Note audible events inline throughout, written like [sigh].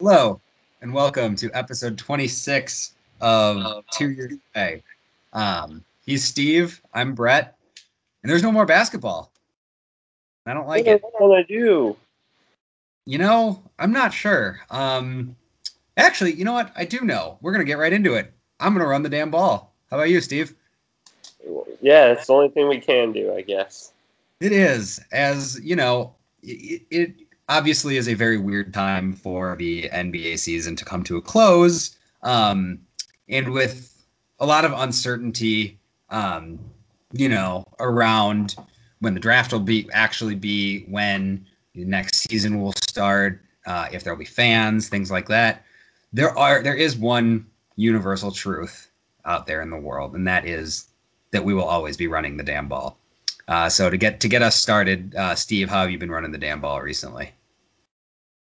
Hello, and welcome to episode 26 of Two Years Away. Um, he's Steve. I'm Brett, and there's no more basketball. I don't like it. What I do? You know, I'm not sure. Um, actually, you know what? I do know. We're gonna get right into it. I'm gonna run the damn ball. How about you, Steve? Yeah, it's the only thing we can do, I guess. It is, as you know, it, it obviously is a very weird time for the NBA season to come to a close, um, and with a lot of uncertainty, um, you know, around when the draft will be actually be, when the next season will start, uh, if there'll be fans, things like that. There are there is one universal truth out there in the world, and that is that we will always be running the damn ball. Uh, so to get to get us started, uh, Steve, how have you been running the damn ball recently?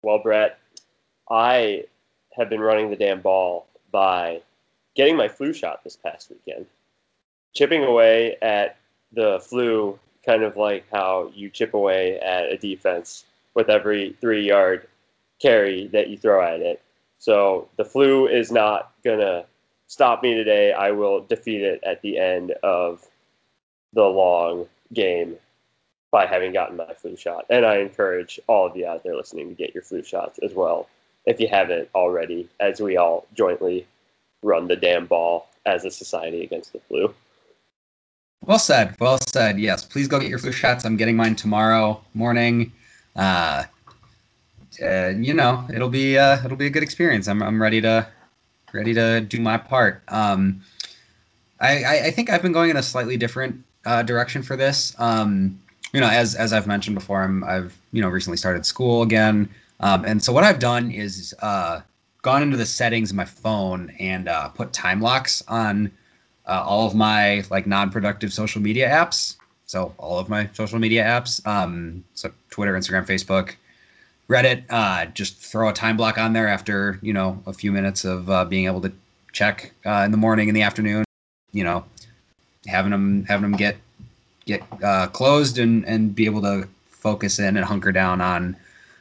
Well, Brett, I have been running the damn ball by getting my flu shot this past weekend, chipping away at the flu, kind of like how you chip away at a defense with every three yard carry that you throw at it. So the flu is not gonna stop me today. I will defeat it at the end of the long game by having gotten my flu shot. And I encourage all of you out there listening to get your flu shots as well if you haven't already, as we all jointly run the damn ball as a society against the flu. Well said. Well said. Yes, please go get your flu shots. I'm getting mine tomorrow morning. Uh, uh, you know, it'll be uh, it'll be a good experience. I'm I'm ready to ready to do my part. Um, I, I, I think I've been going in a slightly different uh, direction for this. Um, you know, as as I've mentioned before, I'm I've you know recently started school again, um, and so what I've done is uh, gone into the settings of my phone and uh, put time locks on uh, all of my like non-productive social media apps. So all of my social media apps, um, so Twitter, Instagram, Facebook, Reddit. Uh, just throw a time block on there after you know a few minutes of uh, being able to check uh, in the morning, in the afternoon. You know, having them having them get get uh, closed and and be able to focus in and hunker down on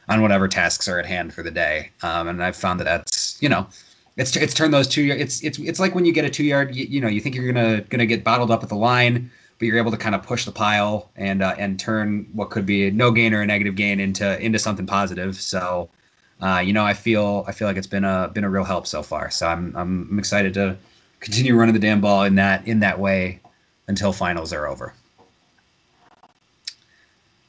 on whatever tasks are at hand for the day. Um, and I've found that that's you know it's it's turned those two it's it's it's like when you get a two yard you, you know you think you're gonna gonna get bottled up at the line but you're able to kind of push the pile and uh, and turn what could be a no gain or a negative gain into into something positive. So uh, you know I feel I feel like it's been a been a real help so far. So I'm I'm excited to continue running the damn ball in that in that way until finals are over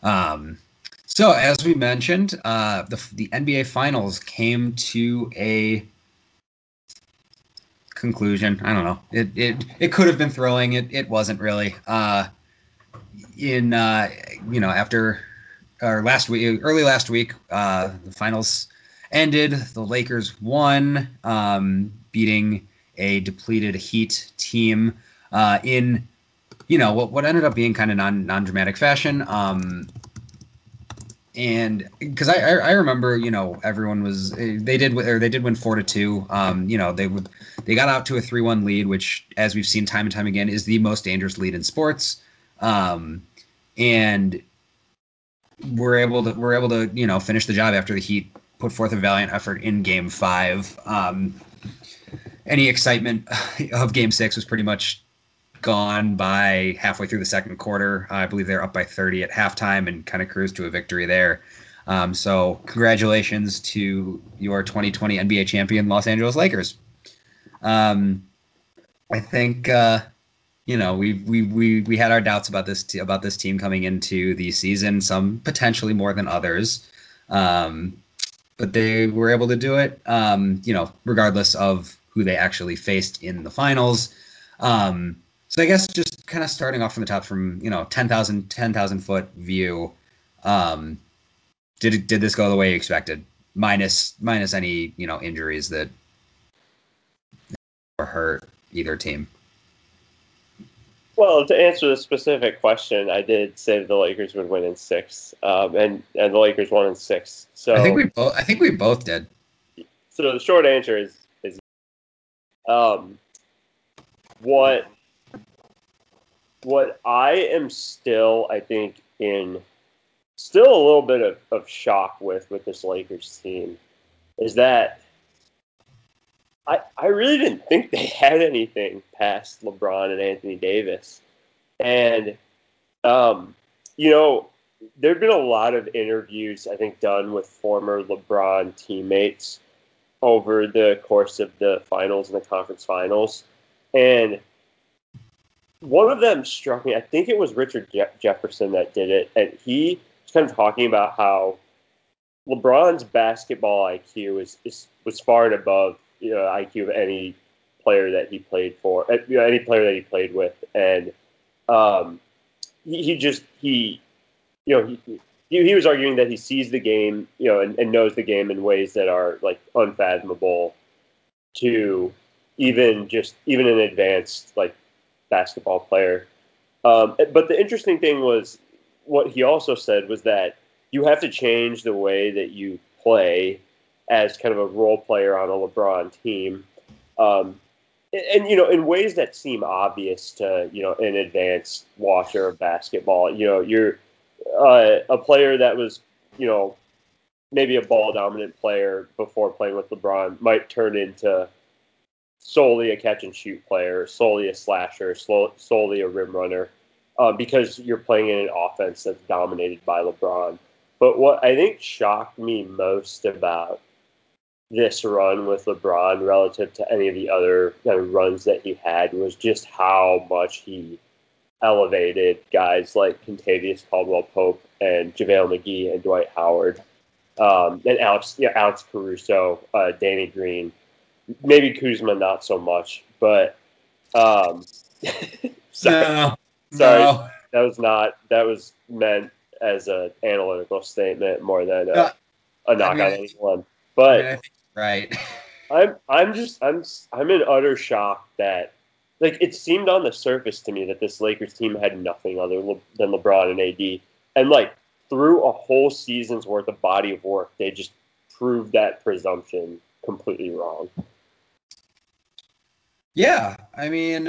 um, so as we mentioned, uh, the the NBA Finals came to a conclusion. I don't know. It it it could have been thrilling. It it wasn't really. Uh, in uh, you know after or last week, early last week, uh, the finals ended. The Lakers won, um, beating a depleted Heat team uh, in you know what what ended up being kind of non non dramatic fashion. Um, and because I, I, I remember you know everyone was they did or they did win four to two. Um, you know they would they got out to a three one lead, which as we've seen time and time again is the most dangerous lead in sports. Um, and we're able to we're able to you know finish the job after the Heat put forth a valiant effort in Game Five. Um, any excitement [laughs] of Game Six was pretty much gone by halfway through the second quarter. I believe they're up by 30 at halftime and kind of cruised to a victory there. Um, so congratulations to your 2020 NBA champion Los Angeles Lakers. Um, I think uh, you know we we we we had our doubts about this t- about this team coming into the season, some potentially more than others, um, but they were able to do it. Um, you know, regardless of who they actually faced in the finals. Um, so I guess just kind of starting off from the top, from you know 10,000 10, foot view, um, did did this go the way you expected? Minus minus any you know injuries that or hurt either team. Well, to answer the specific question, I did say that the Lakers would win in six, um, and and the Lakers won in six. So I think we both. I think we both did. So the short answer is is um, what what I am still, I think, in still a little bit of, of shock with with this Lakers team is that I I really didn't think they [laughs] had anything past LeBron and Anthony Davis, and um, you know there've been a lot of interviews I think done with former LeBron teammates over the course of the finals and the conference finals, and one of them struck me. I think it was Richard Je- Jefferson that did it, and he was kind of talking about how LeBron's basketball IQ is, is was far and above you know, IQ of any player that he played for, uh, you know, any player that he played with, and um, he, he just he, you know, he, he, he was arguing that he sees the game, you know, and, and knows the game in ways that are like unfathomable to even just even an advanced like basketball player. Um, but the interesting thing was what he also said was that you have to change the way that you play as kind of a role player on a LeBron team. Um, and, you know, in ways that seem obvious to you know an advanced watcher of basketball, you know, you're uh, a player that was you know maybe a ball dominant player before playing with LeBron might turn into solely a catch and shoot player, solely a slasher, solely a rim runner, uh, because you're playing in an offense that's dominated by LeBron. But what I think shocked me most about this run with LeBron relative to any of the other kind of runs that he had was just how much he elevated guys like Kentavious Caldwell Pope and JaVale McGee and Dwight Howard. Um, and Alex, yeah, Alex Caruso, uh, Danny Green, maybe Kuzma not so much, but um, [laughs] sorry, no, sorry, no. that was not that was meant as an analytical statement more than a, a knock I mean, on anyone. But I mean, right, [laughs] I'm I'm just I'm I'm in utter shock that like it seemed on the surface to me that this Lakers team had nothing other than LeBron and AD, and like through a whole season's worth of body of work, they just proved that presumption completely wrong. Yeah, I mean,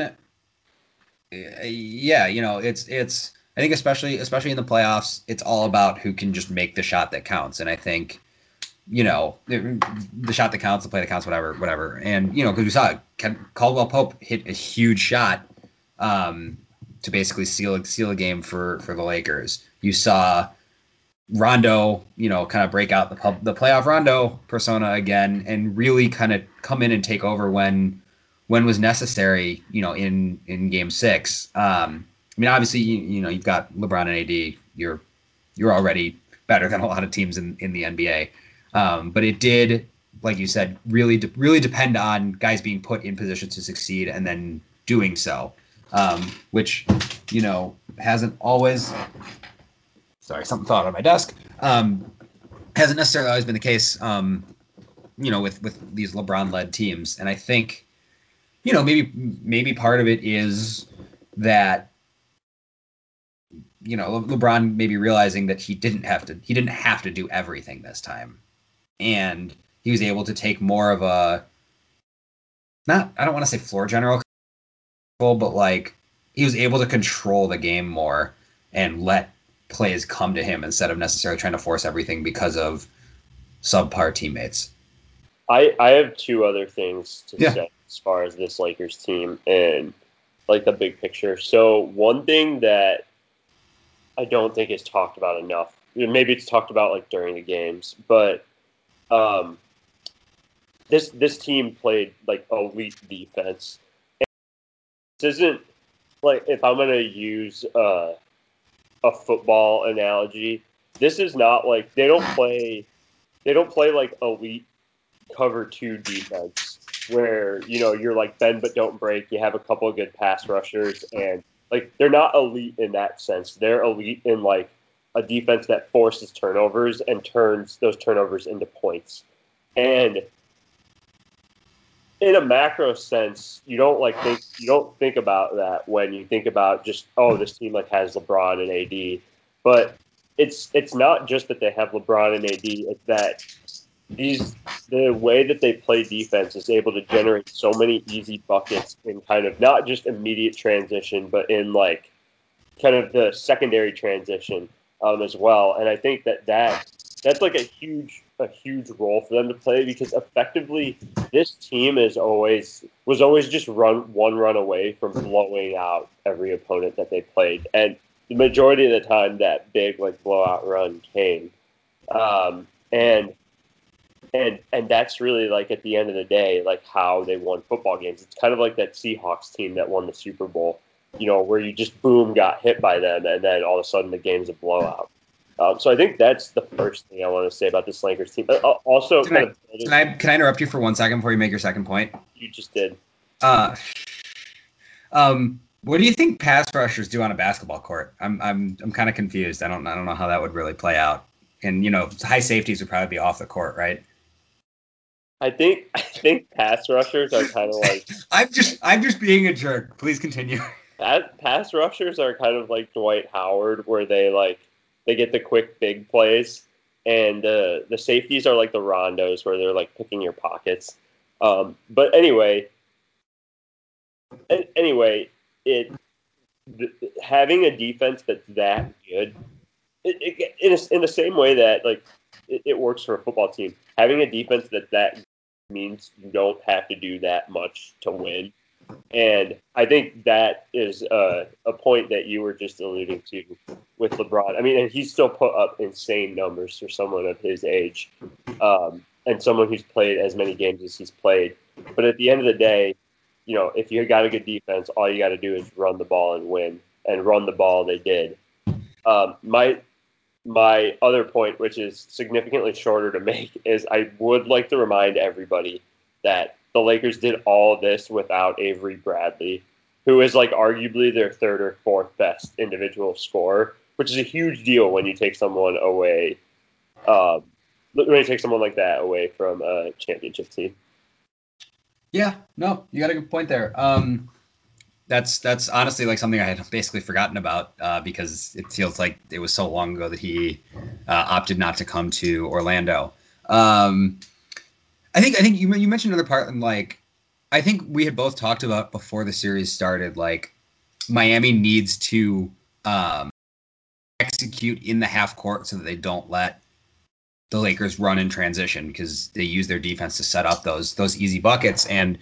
eh, yeah, you know, it's it's. I think especially especially in the playoffs, it's all about who can just make the shot that counts. And I think, you know, the shot that counts, the play that counts, whatever, whatever. And you know, because we saw Caldwell Pope hit a huge shot um, to basically seal seal a game for for the Lakers. You saw Rondo, you know, kind of break out the pub, the playoff Rondo persona again, and really kind of come in and take over when when was necessary, you know, in in Game Six. Um, I mean, obviously, you, you know, you've got LeBron and AD. You're you're already better than a lot of teams in in the NBA. Um, but it did, like you said, really de- really depend on guys being put in position to succeed and then doing so, um, which you know hasn't always. Sorry, something fell out on my desk. Um, hasn't necessarily always been the case. Um, you know, with with these LeBron-led teams, and I think you know, maybe maybe part of it is that you know Le- LeBron maybe realizing that he didn't have to he didn't have to do everything this time, and he was able to take more of a not I don't want to say floor general, but like he was able to control the game more and let plays come to him instead of necessarily trying to force everything because of subpar teammates. I I have two other things to yeah. say as far as this Lakers team and like the big picture. So one thing that I don't think is talked about enough. Maybe it's talked about like during the games, but um, this this team played like elite defense. And this isn't like if I'm gonna use uh, a football analogy. This is not like they don't play. They don't play like elite cover two defense where you know you're like bend but don't break. You have a couple of good pass rushers, and like they're not elite in that sense. They're elite in like a defense that forces turnovers and turns those turnovers into points. And in a macro sense, you don't like think you don't think about that when you think about just oh this team like has LeBron and AD, but it's it's not just that they have LeBron and AD. It's that these the way that they play defense is able to generate so many easy buckets in kind of not just immediate transition, but in like kind of the secondary transition um, as well. And I think that that that's like a huge a huge role for them to play because effectively this team is always was always just run one run away from blowing out every opponent that they played, and the majority of the time that big like blowout run came, um, and and and that's really like at the end of the day like how they won football games. It's kind of like that Seahawks team that won the Super Bowl, you know, where you just boom got hit by them, and then all of a sudden the game's a blowout. Um, so I think that's the first thing I want to say about this Lakers team. Uh, also, can, I, can I, can I interrupt you for one second before you make your second point? You just did. Uh, um, what do you think pass rushers do on a basketball court? I'm I'm I'm kind of confused. I don't I don't know how that would really play out. And you know, high safeties would probably be off the court, right? I think I think pass rushers are kind of [laughs] like I'm just I'm just being a jerk. Please continue. Pass rushers are kind of like Dwight Howard, where they like they get the quick big plays, and uh, the safeties are like the rondos, where they're like picking your pockets. Um, but anyway, anyway, it th- having a defense that's that good, it, it, in, a, in the same way that like it, it works for a football team, having a defense that that means you don't have to do that much to win. And I think that is a, a point that you were just alluding to with LeBron. I mean, and he's still put up insane numbers for someone of his age um, and someone who's played as many games as he's played. But at the end of the day, you know, if you got a good defense, all you got to do is run the ball and win. And run the ball, they did. Um, my my other point, which is significantly shorter to make, [laughs] is I would like to remind everybody that the Lakers did all this without Avery Bradley, who is like arguably their third or fourth best individual scorer, which is a huge deal when you take someone away. Um, when you take someone like that away from a championship team. Yeah, no, you got a good point there. Um, that's that's honestly like something I had basically forgotten about uh, because it feels like it was so long ago that he uh, opted not to come to Orlando. Um, I think I think you you mentioned another part and like I think we had both talked about before the series started like Miami needs to um, execute in the half court so that they don't let the Lakers run in transition because they use their defense to set up those those easy buckets and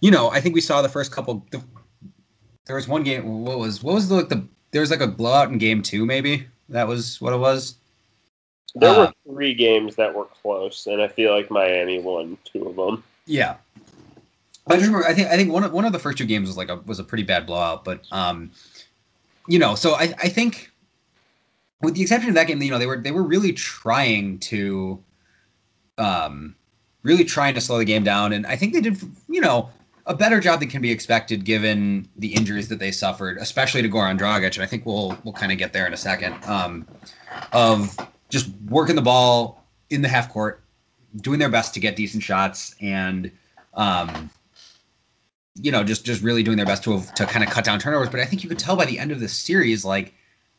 you know I think we saw the first couple the, there was one game. What was what was the like the there was like a blowout in game two maybe that was what it was. There uh, were three games that were close, and I feel like Miami won two of them. Yeah, I just remember. I think I think one of one of the first two games was like a was a pretty bad blowout, but um, you know, so I I think with the exception of that game, you know, they were they were really trying to um really trying to slow the game down, and I think they did. You know, a better job than can be expected given the injuries that they suffered, especially to Goran Dragic. And I think we'll we'll kind of get there in a second. Um, of just working the ball in the half court, doing their best to get decent shots, and um, you know, just just really doing their best to to kind of cut down turnovers. But I think you could tell by the end of the series, like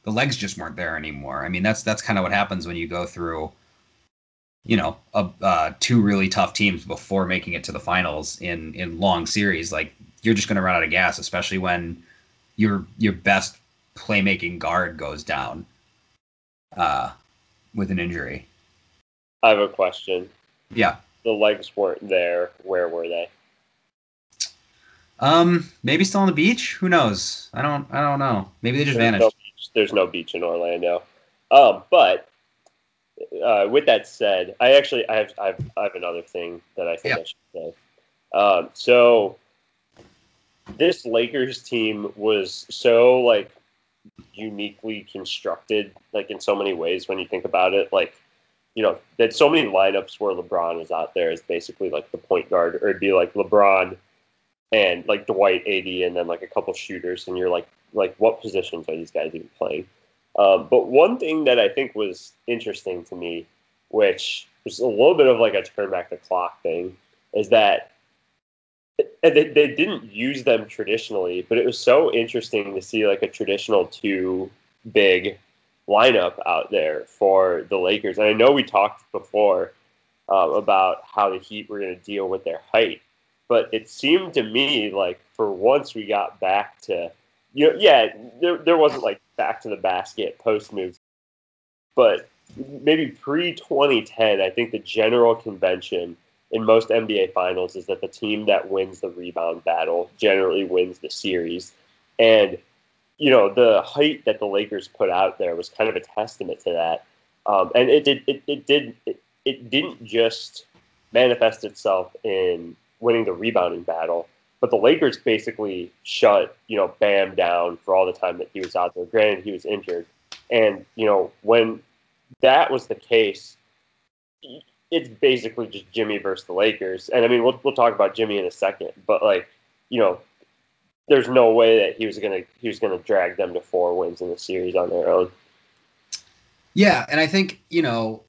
the legs just weren't there anymore. I mean, that's that's kind of what happens when you go through you know, a, uh, two really tough teams before making it to the finals in in long series, like you're just going to run out of gas, especially when your your best playmaking guard goes down uh, with an injury. I have a question. Yeah. The legs weren't there. Where were they? Um, maybe still on the beach. Who knows? I don't. I don't know. Maybe they just There's vanished. No There's no beach in Orlando. Um, but uh, with that said, I actually I have, I have I have another thing that I think yeah. I should say. Um, so this Lakers team was so like uniquely constructed, like in so many ways when you think about it. Like, you know, that so many lineups where LeBron is out there is basically like the point guard, or it'd be like LeBron and like Dwight, AD, and then like a couple shooters, and you're like, like what positions are these guys even playing? Um, but one thing that I think was interesting to me, which was a little bit of like a turn back the clock thing, is that they, they didn't use them traditionally, but it was so interesting to see like a traditional two big lineup out there for the Lakers. And I know we talked before um, about how the Heat were going to deal with their height, but it seemed to me like for once we got back to you know, yeah, there there wasn't like back to the basket post moves, but maybe pre 2010, I think the general convention in most NBA finals is that the team that wins the rebound battle generally wins the series. And, you know, the height that the Lakers put out there was kind of a testament to that. Um, and it did, it, it did, it, it didn't just manifest itself in winning the rebounding battle, but the Lakers basically shut, you know, Bam down for all the time that he was out there. Granted, he was injured. And, you know, when that was the case, it's basically just Jimmy versus the Lakers. And I mean, we'll, we'll talk about Jimmy in a second, but like, you know, there's no way that he was gonna he was gonna drag them to four wins in the series on their own. Yeah, and I think you know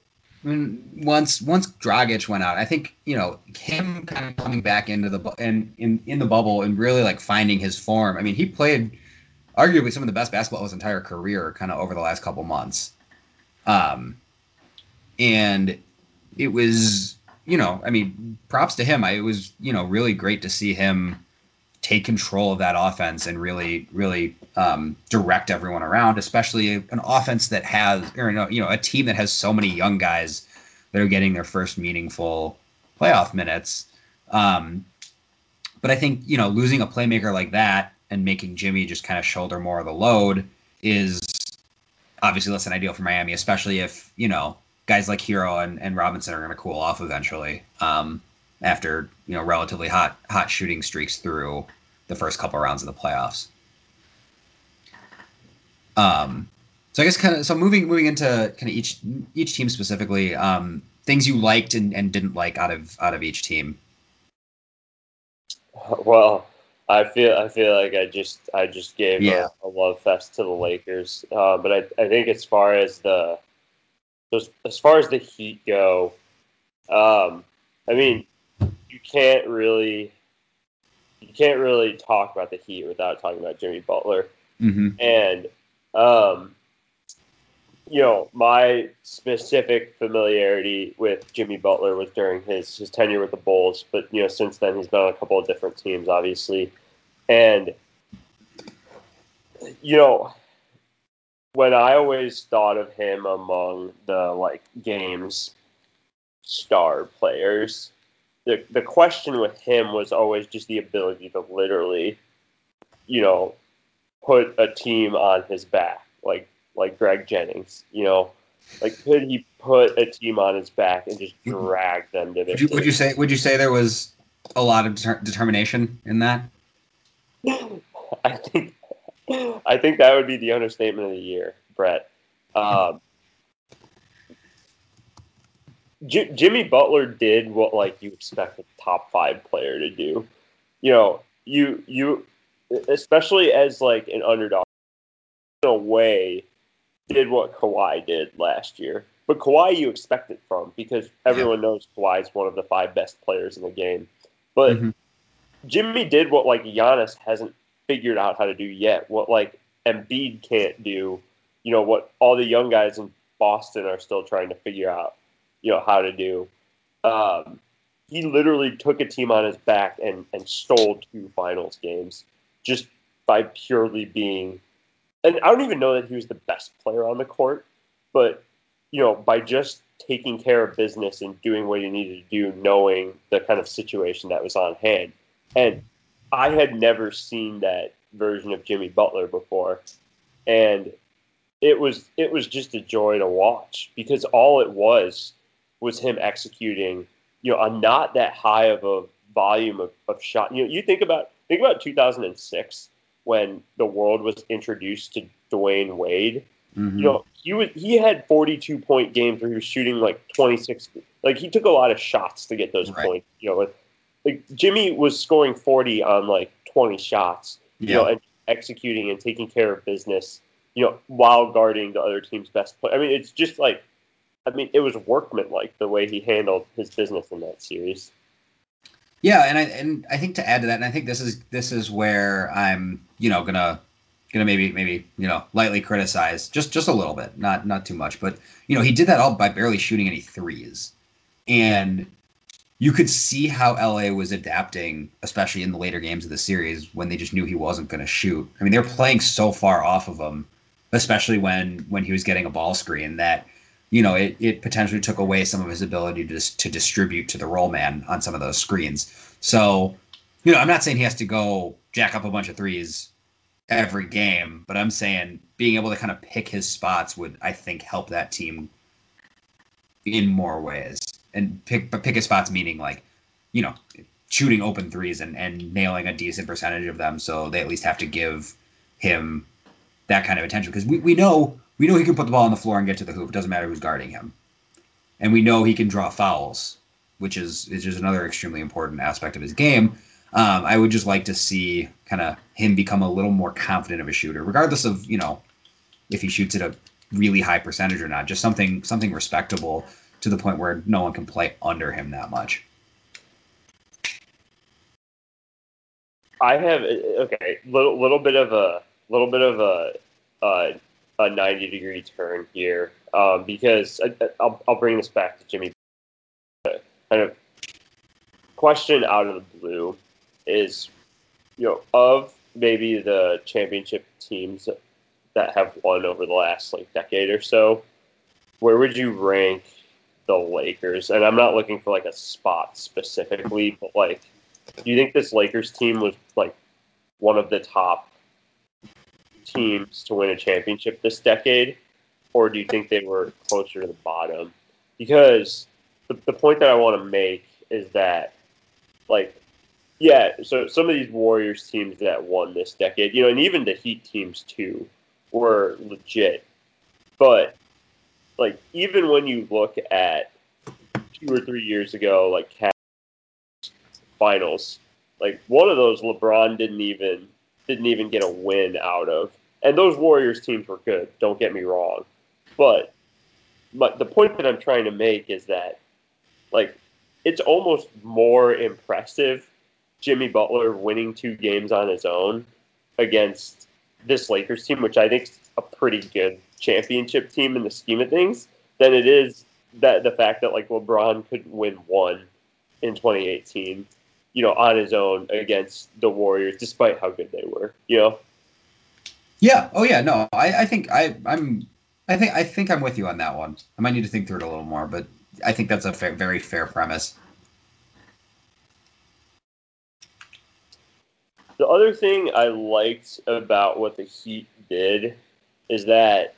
when once once Dragic went out, I think you know him kind of coming back into the and in in the bubble and really like finding his form. I mean, he played arguably some of the best basketball of his entire career, kind of over the last couple months. Um, and it was, you know, I mean, props to him. I, it was, you know, really great to see him take control of that offense and really, really um, direct everyone around, especially an offense that has, or you know, a team that has so many young guys that are getting their first meaningful playoff minutes. Um, but I think you know, losing a playmaker like that and making Jimmy just kind of shoulder more of the load is obviously less than ideal for Miami, especially if you know guys like Herro and, and Robinson are going to cool off eventually um, after you know relatively hot hot shooting streaks through the first couple rounds of the playoffs. Um, so I guess kind of so moving moving into kind of each each team specifically, um, things you liked and, and didn't like out of out of each team. [laughs] Well, I feel I feel like I just I just gave yeah. a, a, love fest to the Lakers, uh, but I I think as far as the as, as far as the Heat go, um, I mean you can't really you can't really talk about the Heat without talking about Jimmy Butler, mm-hmm. and um, you know my specific familiarity with Jimmy Butler was during his his tenure with the Bulls, but you know since then he's been on a couple of different teams, obviously, and you know when I always thought of him among the like games star players, the the question with him was always just the ability to literally, you know, put a team on his back, like like Greg Jennings, you know, like could he put a team on his back and just drag them to victory? Would you, would you say would you say there was a lot of determination in that? [laughs] I think I think that would be the understatement of the year, Brett. Um, J- Jimmy Butler did what like you expect a top five player to do. You know, you you especially as like an underdog in a way did what Kawhi did last year. But Kawhi you expect it from because everyone yeah. knows Kawhi is one of the five best players in the game. But mm-hmm. Jimmy did what like Giannis hasn't figured out how to do yet. What like Embiid can't do. You know what all the young guys in Boston are still trying to figure out you know how to do. Um, he literally took a team on his back and and stole two finals games just by purely being. And I don't even know that he was the best player on the court, but you know by just taking care of business and doing what he needed to do, knowing the kind of situation that was on hand. And I had never seen that version of Jimmy Butler before, and it was it was just a joy to watch because all it was was him executing, you know, a not that high of a volume of, of shot. You know, you think about think about 2006 when the world was introduced to Dwyane Wade. Mm-hmm. You know, he was he had 42 point games where he was shooting like 26. Like he took a lot of shots to get those right. points. You know, like Jimmy was scoring 40 on like 20 shots. You yeah. know, and executing and taking care of business. You know, while guarding the other team's best player. I mean, it's just like I mean, it was workmanlike the way he handled his business in that series. Yeah, and I and I think to add to that, and I think this is this is where I'm, you know, gonna gonna maybe maybe you know lightly criticize just just a little bit, not not too much, but you know he did that all by barely shooting any threes, and you could see how LA was adapting, especially in the later games of the series when they just knew he wasn't going to shoot. I mean, they were playing so far off of him, especially when when he was getting a ball screen that you know, it, it potentially took away some of his ability to to distribute to the roll man on some of those screens. So, you know, I'm not saying he has to go jack up a bunch of threes every game, but I'm saying being able to kind of pick his spots would, I think, help that team in more ways. And pick, but pick his spots meaning like, you know, shooting open threes and, and nailing a decent percentage of them. So they at least have to give him that kind of attention because we, we know we know he can put the ball on the floor and get to the hoop. It doesn't matter who's guarding him, and we know he can draw fouls, which is is just another extremely important aspect of his game. Um, I would just like to see kind of him become a little more confident of a shooter, regardless of you know if he shoots at a really high percentage or not. Just something something respectable to the point where no one can play under him that much. I have okay, little little bit of a little bit of a a, a ninety degree turn here um, because I, will I'll bring this back to Jimmy. Kind of question out of the blue is, you know, of maybe the championship teams that have won over the last like decade or so, where would you rank the Lakers? And I'm not looking for like a spot specifically, but like do you think this Lakers team was like one of the top teams to win a championship this decade, or do you think they were closer to the bottom? Because the, the point that I want to make is that, like, yeah, so some of these Warriors teams that won this decade, you know, and even the Heat teams too, were legit. But, like, even when you look at two or three years ago, like, finals. Like one of those, LeBron didn't even didn't even get a win out of. And those Warriors teams were good. Don't get me wrong, but but the point that I'm trying to make is that like it's almost more impressive Jimmy Butler winning two games on his own against this Lakers team, which I think is a pretty good championship team in the scheme of things, than it is that the fact that like LeBron could win one in 2018 you know, on his own against the Warriors, despite how good they were. You know. Yeah. Oh yeah. No, I, I think I I'm I think I think I'm with you on that one. I might need to think through it a little more, but I think that's a fair, very fair premise. The other thing I liked about what the Heat did is that,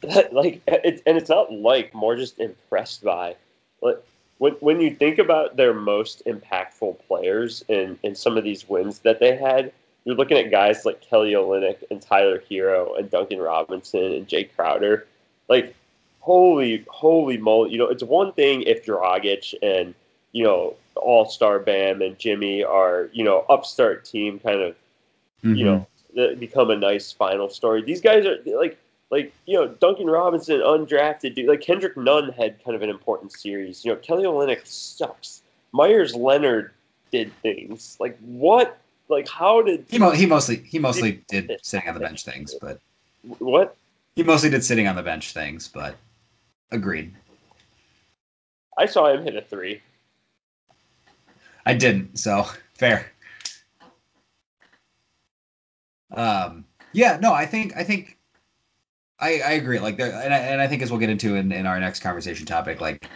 that [laughs] like, it, and it's not like more just impressed by. Like, when, when you think about their most impactful players in, in some of these wins that they had, you're looking at guys like Kelly Olynyk and Tyler Herro and Duncan Robinson and Jae Crowder. Like, holy, holy moly. You know, it's one thing if Dragic and, you know, All Star Bam and Jimmy are, you know, upstart team kind of, mm-hmm. you know, become a nice final story. These guys are like, like you know Duncan Robinson undrafted dude like Kendrick Nunn had kind of an important series. You know Kelly Olynyk sucks. Meyers Leonard did things. Like what? Like how did he, mo- he mostly he mostly did, did sitting on the bench things but what? he mostly did sitting on the bench things but agreed. I saw him hit a three. I didn't so [laughs] fair. Um yeah no I think I think I, I agree. Like there, and I, and I think as we'll get into in, in our next conversation topic, like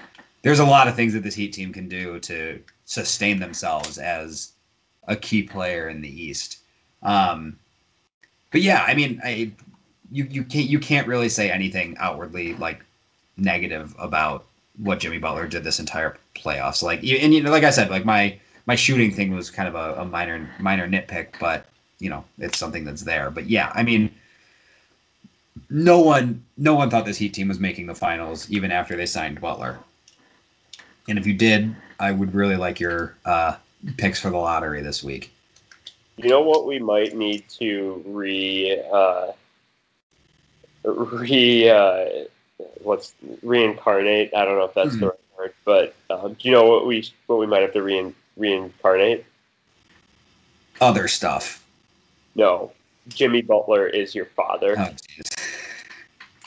there's a lot of things that this Heat team can do to sustain themselves as a key player in the East. Um, but yeah, I mean, I you you can't you can't really say anything outwardly like negative about what Jimmy Butler did this entire playoffs. Like and you know, like I said, like my my shooting thing was kind of a, a minor minor nitpick, but you know, it's something that's there. But yeah, I mean no one no one thought this Heat team was making the finals even after they signed Butler. And if you did, I would really like your uh, picks for the lottery this week. You know what we might need to re uh, re uh, what's reincarnate? I don't know if that's mm-hmm. the right word, but um, do you know what we what we might have to rein, reincarnate? Other stuff. No, Jimmy Butler is your father. Oh,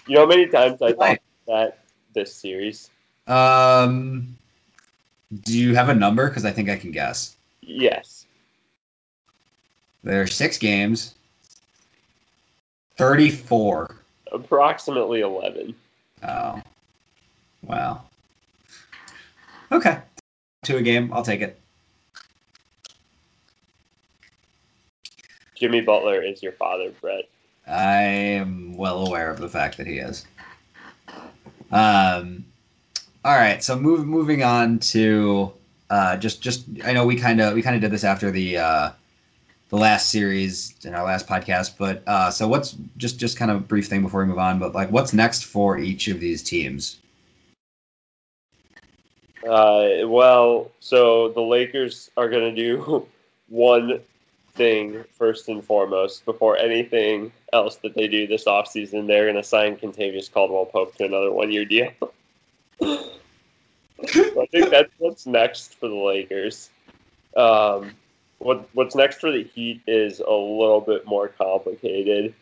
you know how many times I thought that this series? Um, do you have a number? Because I think I can guess. Yes. There are six games. Thirty-four. Approximately eleven. Oh, wow. Okay, to a game, I'll take it. Jimmy Butler is your father, Brett. I am well aware of the fact that he is. Um, all right, so move, moving on to uh, just just I know we kind of we kind of did this after the uh, the last series in our last podcast, but uh, so what's just just kind of a brief thing before we move on, but like what's next for each of these teams? Uh, well, so the Lakers are going to do [laughs] one thing first and foremost before anything else that they do this offseason. They're going to sign Kentavious Caldwell Pope to another one year deal. [laughs] I think [laughs] that's what's next for the Lakers. Um, what What's next for the Heat is a little bit more complicated.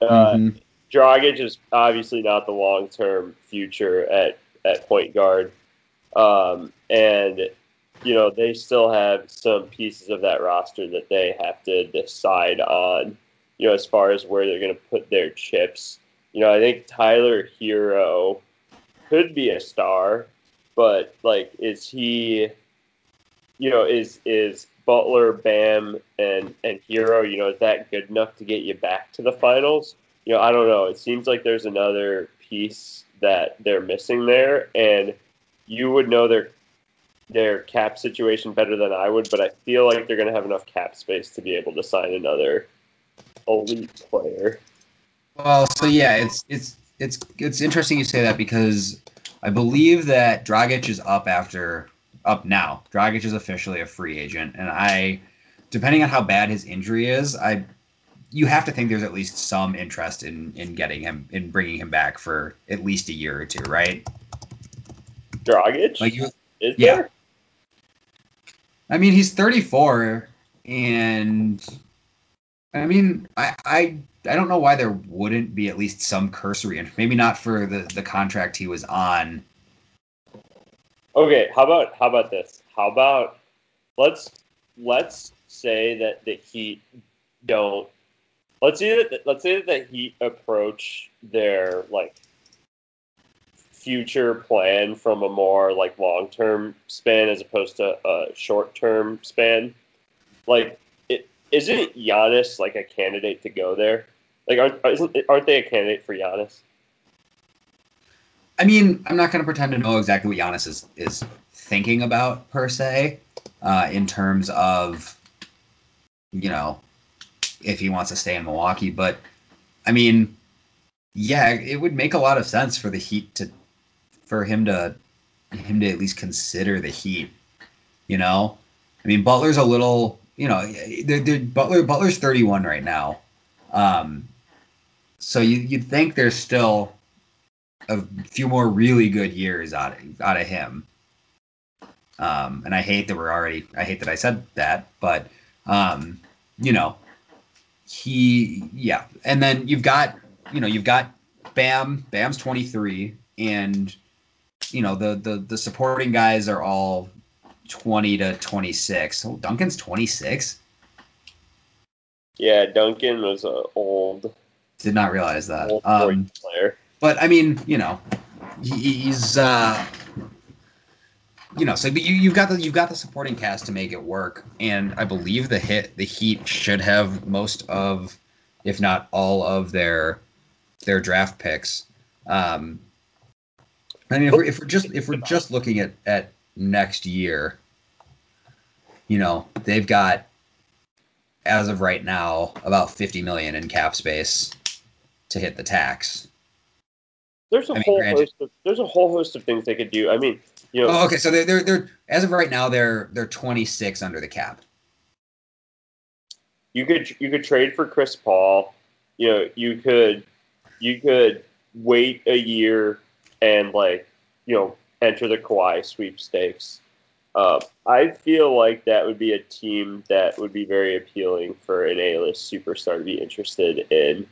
Uh, Mhm. Dragic is obviously not the long term future at, at point guard. Um, and, you know, they still have some pieces of that roster that they have to decide on, you know, as far as where they're going to put their chips. You know, I think Tyler Herro could be a star, but, like, is he, you know, is, is Butler, Bam, and, and Herro, you know, is that good enough to get you back to the finals? you know, I don't know. It seems like there's another piece that they're missing there, and you would know their their cap situation better than I would. But I feel like they're going to have enough cap space to be able to sign another elite player. Well, so yeah, it's it's it's it's interesting you say that because I believe that Dragic is up after up now. Dragic is officially a free agent, and I, depending on how bad his injury is, I, you have to think there's at least some interest in in getting him in bringing him back for at least a year or two, right? Dragic, Like you, is yeah. there? I mean, he's 34, and I mean, I I I don't know why there wouldn't be at least some cursory, and maybe not for the the contract he was on. Okay, how about how about this? How about let's let's say that the Heat don't. Let's say that let's say that the Heat approach their like future plan from a more like long term span as opposed to a short term span. Like, isn't Giannis like a candidate to go there? Like, aren't aren't they a candidate for Giannis? I mean, I'm not going to pretend to know exactly what Giannis is is thinking about per se, uh, in terms of, you know, if he wants to stay in Milwaukee. But I mean, yeah, it would make a lot of sense for the Heat to, for him to, him to at least consider the Heat. You know, I mean, Butler's a little, you know, they're, they're, Butler Butler's 31 right now, um, so you you'd think there's still a few more really good years out of, out of him. Um, and I hate that we're already. I hate that I said that, but um, you know, he yeah. And then you've got you know you've got Bam. Bam's twenty three, and you know the the the supporting guys are all twenty to twenty six. Oh, Duncan's twenty six. Yeah, Duncan was an old Did not realize that. Um, player. but I mean, you know, he, he's uh, you know, so but you you've got the you've got the supporting cast to make it work, and I believe the hit the Heat should have most of, if not all of their their draft picks. Um, I mean, if we're, if we're just if we're just looking at at next year, you know, they've got as of right now about 50 million in cap space to hit the tax. There's a I mean, whole granted- host of there's a whole host of things they could do. I mean, you know, Oh, okay. So they're, they're they're as of right now they're they're 26 under the cap. you could you could trade for Chris Paul. You know, you could you could wait a year and like you know enter the Kawhi sweepstakes. Uh, I feel like that would be a team that would be very appealing for an A-list superstar to be interested in,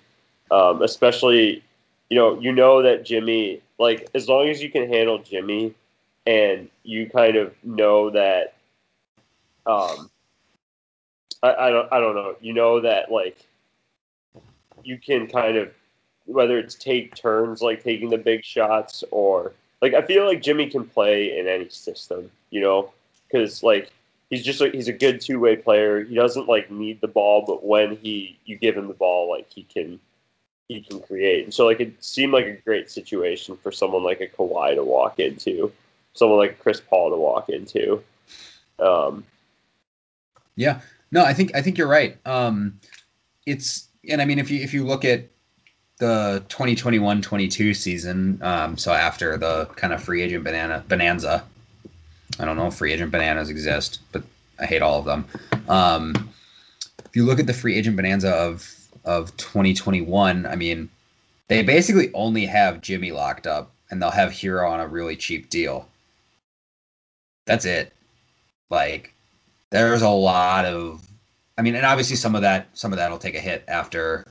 um, especially you know you know that Jimmy like as long as you can handle Jimmy and you kind of know that um, I, I don't I don't know. You know that like you can kind of whether it's take turns like taking the big shots or like I feel like Jimmy can play in any system, you know, because like he's just like he's a good two way player. He doesn't like need the ball, but when he you give him the ball, like he can he can create. And so like it seemed like a great situation for someone like a Kawhi to walk into, someone like Chris Paul to walk into. Um, yeah, no, I think I think you're right. Um, it's and I mean if you if you look at the 2021-22 season, um, so after the kind of free agent banana bonanza, I don't know if free agent bananas exist, but I hate all of them. Um, if you look at the free agent bonanza of of 2021, I mean, they basically only have Jimmy locked up, and they'll have Herro on a really cheap deal. That's it. Like, there's a lot of, I mean, and obviously some of that, some of that will take a hit after,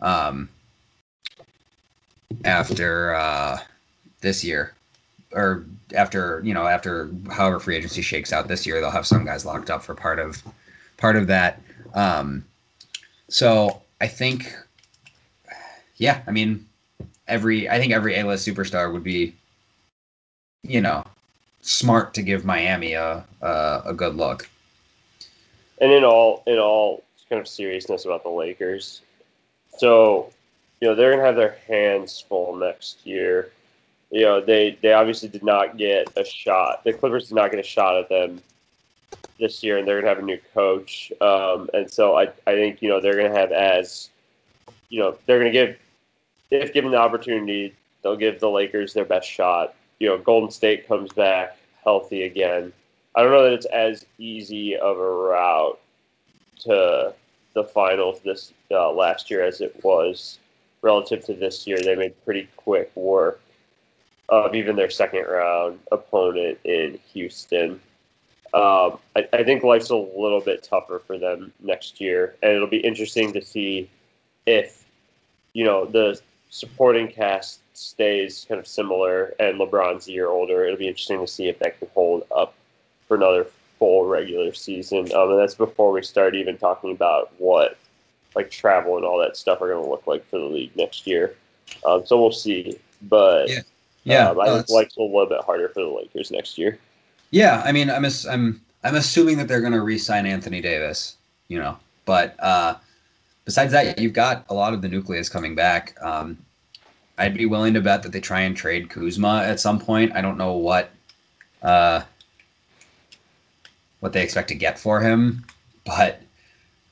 um, after uh, this year, or after you know after however free agency shakes out this year, they'll have some guys locked up for part of part of that. Um, so I think, yeah, I mean, every I think every A-list superstar would be, you know, smart to give Miami a a, a good look. And in all in all kind of seriousness about the Lakers, so you know they're gonna have their hands full next year. You know they they obviously did not get a shot. The Clippers did not get a shot at them this year, and they're gonna have a new coach. Um, and so I I think you know they're gonna have as you know they're gonna give if given the opportunity they'll give the Lakers their best shot. You know Golden State comes back healthy again. I don't know that it's as easy of a route to the finals this uh, last year as it was relative to this year. They made pretty quick work of even their second round opponent in Houston. Um, I, I, think life's a little bit tougher for them next year, and it'll be interesting to see if you know the supporting cast stays kind of similar and LeBron's a year older. It'll be interesting to see if that can hold up for another full regular season. Um, and that's before we start even talking about what like travel and all that stuff are going to look like for the league next year. Um, so we'll see. But yeah, yeah um, I think life's a little bit harder for the Lakers next year. Yeah, I mean, I'm I'm I'm assuming that they're going to re-sign Anthony Davis, you know. But uh, besides that, you've got a lot of the nucleus coming back. Um, I'd be willing to bet that they try and trade Kuzma at some point. I don't know what uh, what they expect to get for him, but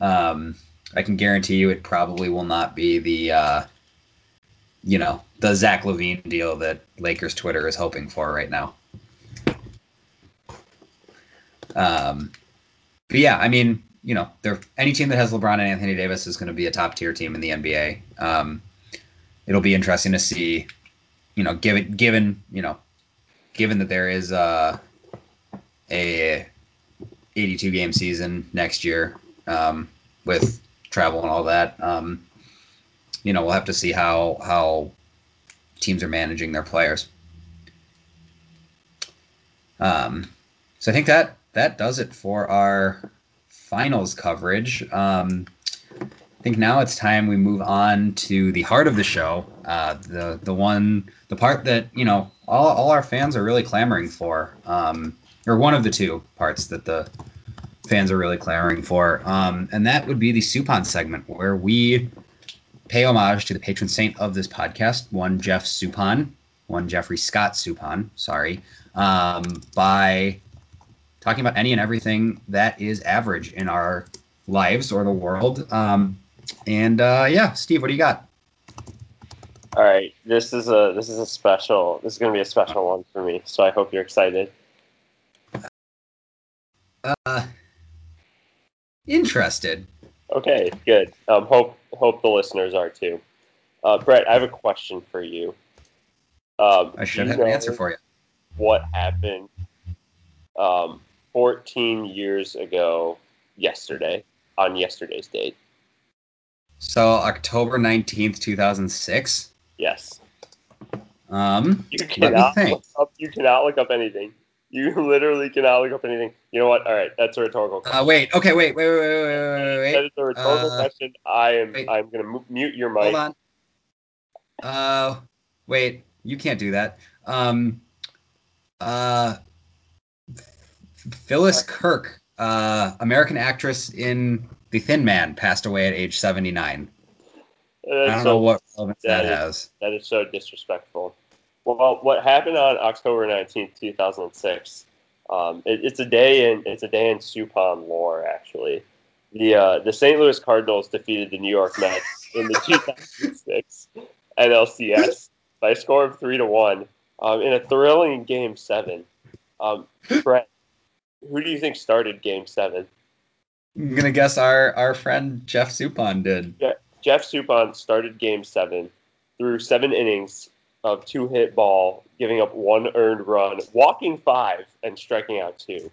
um, I can guarantee you it probably will not be the uh, you know the Zach LaVine deal that Lakers Twitter is hoping for right now. Um, but yeah, I mean, you know, there any team that has LeBron and Anthony Davis is going to be a top tier team in the NBA. Um, it'll be interesting to see, you know, given given you know, given that there is uh, a 82 game season next year um, with travel and all that. Um, you know, we'll have to see how how teams are managing their players. Um, so I think that that does it for our finals coverage. Um, I think now it's time we move on to the heart of the show, uh, the the one, the part that you know all, all our fans are really clamoring for, um, or one of the two parts that the fans are really clamoring for, um, and that would be the Suppan segment where we pay homage to the patron saint of this podcast, one Jeff Suppan, one Jeffrey Scott Suppan, sorry, um, by talking about any and everything that is average in our lives or the world. Um, and uh, yeah, Steve, what do you got? All right, this is a this is a special. This is going to be a special one for me. So I hope you're excited. Uh, interested. Okay, good. Um, hope hope the listeners are too. Uh, Brett, I have a question for you. Um, I should have an answer for you. What happened um, 14 years ago yesterday on yesterday's date? So October 19th, 2006? Yes. Um, you cannot look up, you cannot look up anything. You [laughs] literally cannot look up anything. You know what? All right, that's a rhetorical question. Uh, wait. Okay. Wait. Wait. Wait. Wait. Wait. wait, That is a rhetorical uh, question. I am. Wait. I'm going to mute your mic. Hold on. Uh, wait, you can't do that. Um, uh, Phyllis Kirk, uh, American actress in The Thin Man, passed away at age 79. I don't so, know what relevance that that is- has. That is so disrespectful. Well, what happened on October nineteenth, two thousand six? Um, it, it's a day in it's a day in Suppan lore. Actually, the uh, the St. Louis Cardinals defeated the New York Mets in the two thousand six NLCS by a score of three to one um, in a thrilling Game Seven. Um, Brett, who do you think started Game Seven? I'm gonna guess our our friend Jeff Suppan did. Jeff Suppan started Game Seven through seven innings of two hit ball, giving up one earned run, walking five, and striking out two.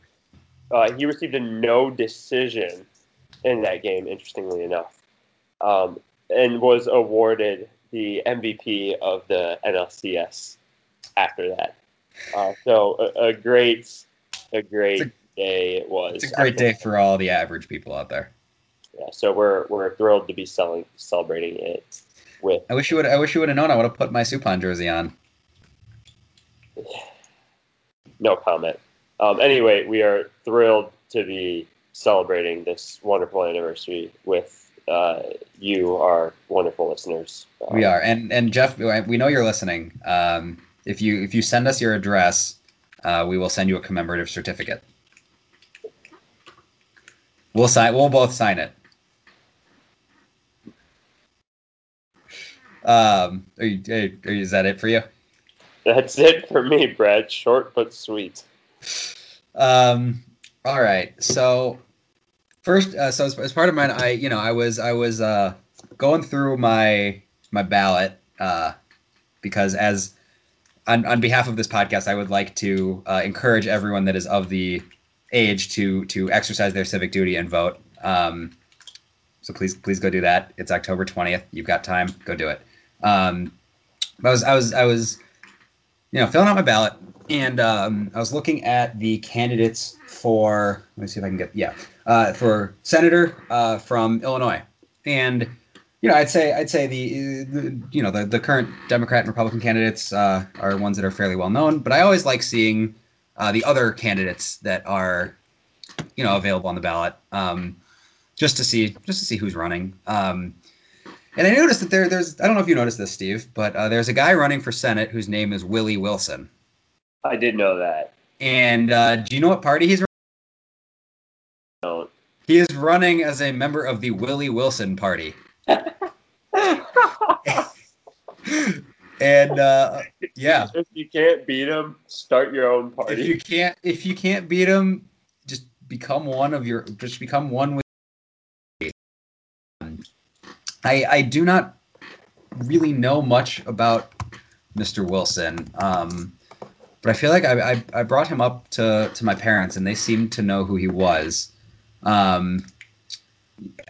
Uh, he received a no decision in that game, interestingly enough, um, and was awarded the MVP of the NLCS after that. Uh, so a, a great, a great It's day it was. It's a great day for all the average people out there. Yeah, so we're we're thrilled to be selling celebrating it with I wish you would. I wish you would have known. I would have put my Suppan jersey on. no comment. Um, anyway, we are thrilled to be celebrating this wonderful anniversary with uh, you, our wonderful listeners. Um, We are, and and Jeff, we know you're listening. Um, if you if you send us your address, uh, we will send you a commemorative certificate. We'll sign. We'll both sign it. Um, are you, are you, is that it for you? That's it for me, Brad. Short but sweet. Um, all right. So first, uh, so as, as part of mine, I you know I was I was uh, going through my my ballot uh, because as on, on behalf of this podcast, I would like to uh, encourage everyone that is of the age to to exercise their civic duty and vote. Um, so please please go do that. It's October twentieth. You've got time. Go do it. Um, I was I was I was you know filling out my ballot and um, I was looking at the candidates for. Let me see if I can get yeah uh, for senator uh, from Illinois, and you know I'd say I'd say the, the you know the, the current Democrat and Republican candidates uh, are ones that are fairly well known, but I always like seeing uh, the other candidates that are you know available on the ballot um, just to see just to see who's running. Um, and I noticed that there, there's I don't know if you noticed this, Steve, but uh, there's a guy running for Senate whose name is Willie Wilson. I did know that. And uh, do you know what party he's? Don't. He is running as a member of the Willie Wilson Party. [laughs] and uh, yeah, If you can't beat them, start your own party. if you can't if you can't beat him, just become one of your just become one with. I I do not really know much about Mr. Wilson. Um, but I feel like I, I, I brought him up to, to my parents and they seemed to know who he was. Um,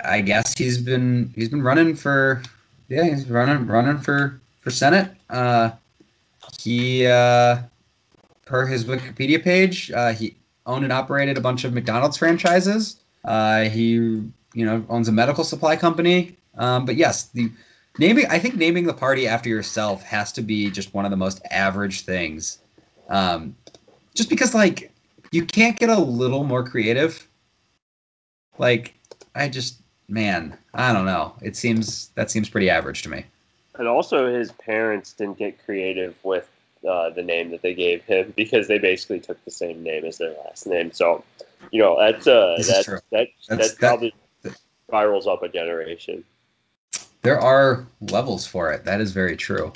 I guess he's been he's been running for yeah he's running running for for Senate. Uh, he uh, per his Wikipedia page uh, he owned and operated a bunch of McDonald's franchises. Uh, he you know owns a medical supply company. Um, but yes, the naming I think naming the party after yourself has to be just one of the most average things. Um, just because like you can't get a little more creative. Like I just man, I don't know. It seems that seems pretty average to me. And also, his parents didn't get creative with uh, the name that they gave him because they basically took the same name as their last name. So, you know, that's uh, that's, that that That's- that- probably that- spirals up a generation. There are levels for it. That is very true.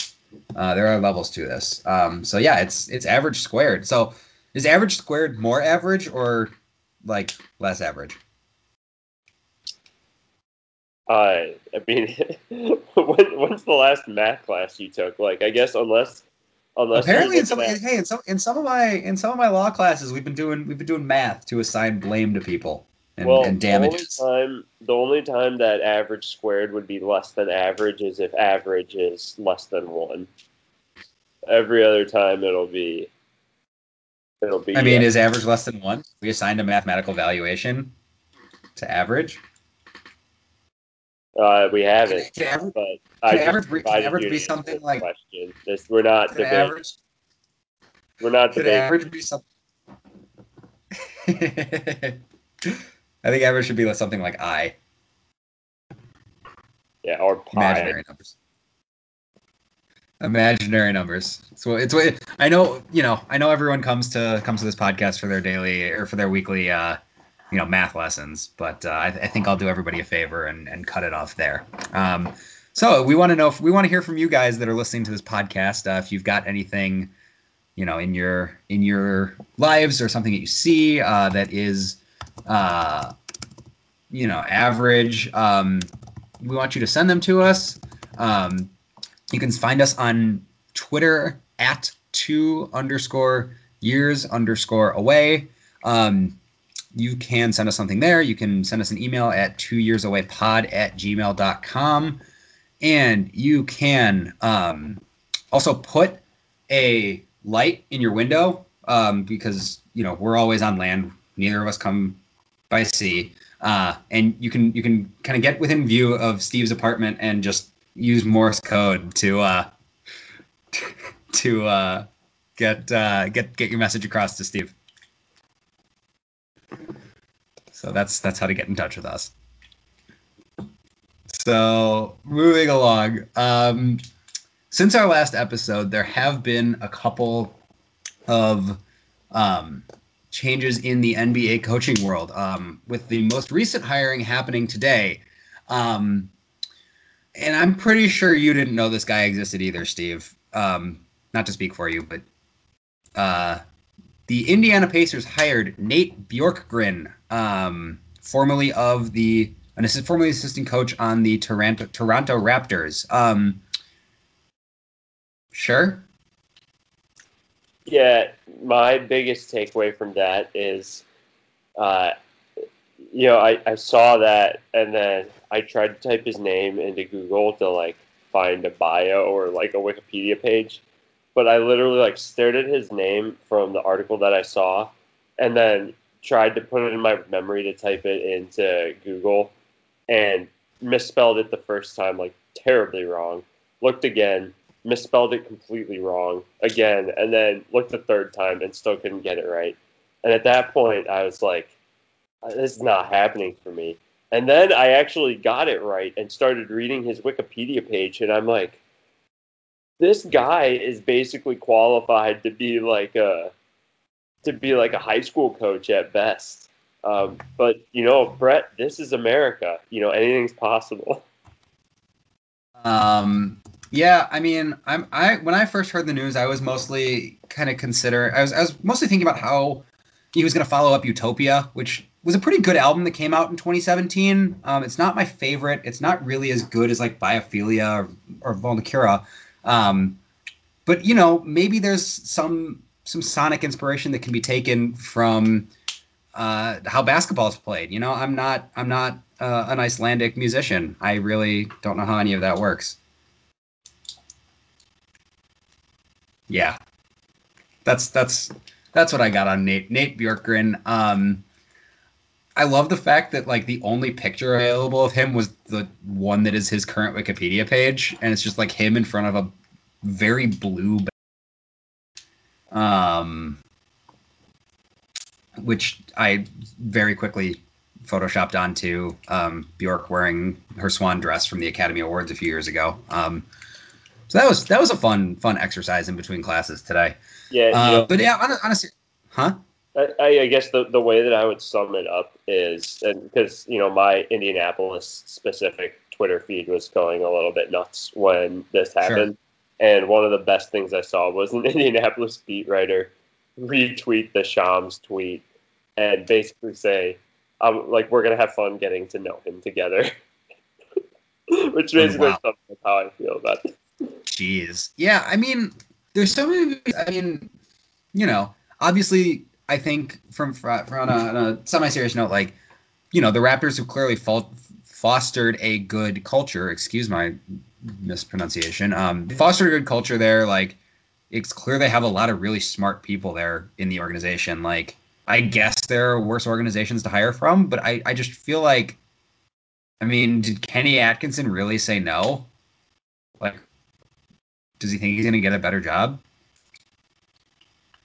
Uh, there are levels to this. Um, so yeah, it's it's average squared. So is average squared more average or like less average? Uh, I mean, [laughs] when, when's the last math class you took? Like, I guess unless unless Apparently, in some at- hey, in some in some of my in some of my law classes, we've been doing we've been doing math to assign blame to people and, well, and the only time the only time that average squared would be less than average is if average is less than one. Every other time it'll be it'll be I mean, uh, is average less than one? We assigned a mathematical valuation to average. Uh, we haven't, Can average, but I average, can average be something like question. This, we're not debating. average, We're not debating. average be something? [laughs] I think average should be like something like I Yeah, or pi. imaginary numbers. Imaginary numbers. So it's what I know. You know, I know everyone comes to comes to this podcast for their daily or for their weekly, uh, you know, math lessons. But uh, I, I think I'll do everybody a favor and, and cut it off there. Um, so we want to know if we want to hear from you guys that are listening to this podcast. Uh, if you've got anything, you know, in your in your lives or something that you see uh, that is, uh, you know, average. Um, we want you to send them to us. Um, you can find us on Twitter at two underscore years underscore away. Um, you can send us something there. You can send us an email at two years away pod at gmail.com. And you can um, also put a light in your window um, because, you know, we're always on land. Neither of us come by sea. Uh, and you can you can kind of get within view of Steve's apartment and just use Morse code to uh, [laughs] to uh, get uh, get get your message across to Steve. So that's that's how to get in touch with us. So moving along, um, since our last episode, there have been a couple of um, changes in the NBA coaching world. Um, with the most recent hiring happening today, um, and I'm pretty sure you didn't know this guy existed either, Steve. Um, not to speak for you, but uh, the Indiana Pacers hired Nate Bjorkgren, um, formerly of the an assist, formerly assistant coach on the Toronto Toronto Raptors. Um, sure. Yeah, my biggest takeaway from that is, uh, you know, I, I saw that and then I tried to type his name into Google to like find a bio or like a Wikipedia page, but I literally like stared at his name from the article that I saw and then tried to put it in my memory to type it into Google and misspelled it the first time like terribly wrong. Looked again, misspelled it completely wrong again, and then looked the third time and still couldn't get it right. And at that point, I was like, this is not happening for me. And then I actually got it right and started reading his Wikipedia page, and I'm like, this guy is basically qualified to be like a to be like a high school coach at best. Um, but you know, Brett, this is America. You know, anything's possible. Um, yeah, I mean, I'm I when I first heard the news, I was mostly kind of consider I was I was mostly thinking about how he was going to follow up Utopia, which was a pretty good album that came out in 2017. Um, it's not my favorite. It's not really as good as like Biophilia or, or Vulnicura. Um, but you know, maybe there's some some sonic inspiration that can be taken from uh, how basketball is played. You know, I'm not I'm not uh, an Icelandic musician. I really don't know how any of that works. Yeah, that's that's that's what I got on Nate Nate Bjorkgren. Um, I love the fact that like the only picture available of him was the one that is his current Wikipedia page, and it's just like him in front of a very blue. Um, which I very quickly photoshopped onto um, Bjork wearing her swan dress from the Academy Awards a few years ago. Um, so that was that was a fun fun exercise in between classes today. Yeah, Uh, know, but yeah, honestly, huh? I, I guess the, the way that I would sum it up is, and because you know my Indianapolis specific Twitter feed was going a little bit nuts when this happened, and one of the best things I saw was an [laughs] Indianapolis beat writer retweet the Shams tweet and basically say, um, like we're gonna have fun getting to know him together, [laughs] which basically wow. sums up how I feel about it. Jeez. Yeah, I mean, there's so many. I mean, you know, obviously, I think from from on a, a semi-serious note, like, you know, the Raptors have clearly fo- fostered a good culture. Excuse my mispronunciation. Um, fostered a good culture there. Like, it's clear they have a lot of really smart people there in the organization. Like, I guess there are worse organizations to hire from, but I I just feel like I mean, did Kenny Atkinson really say no? Like, does he think he's gonna get a better job?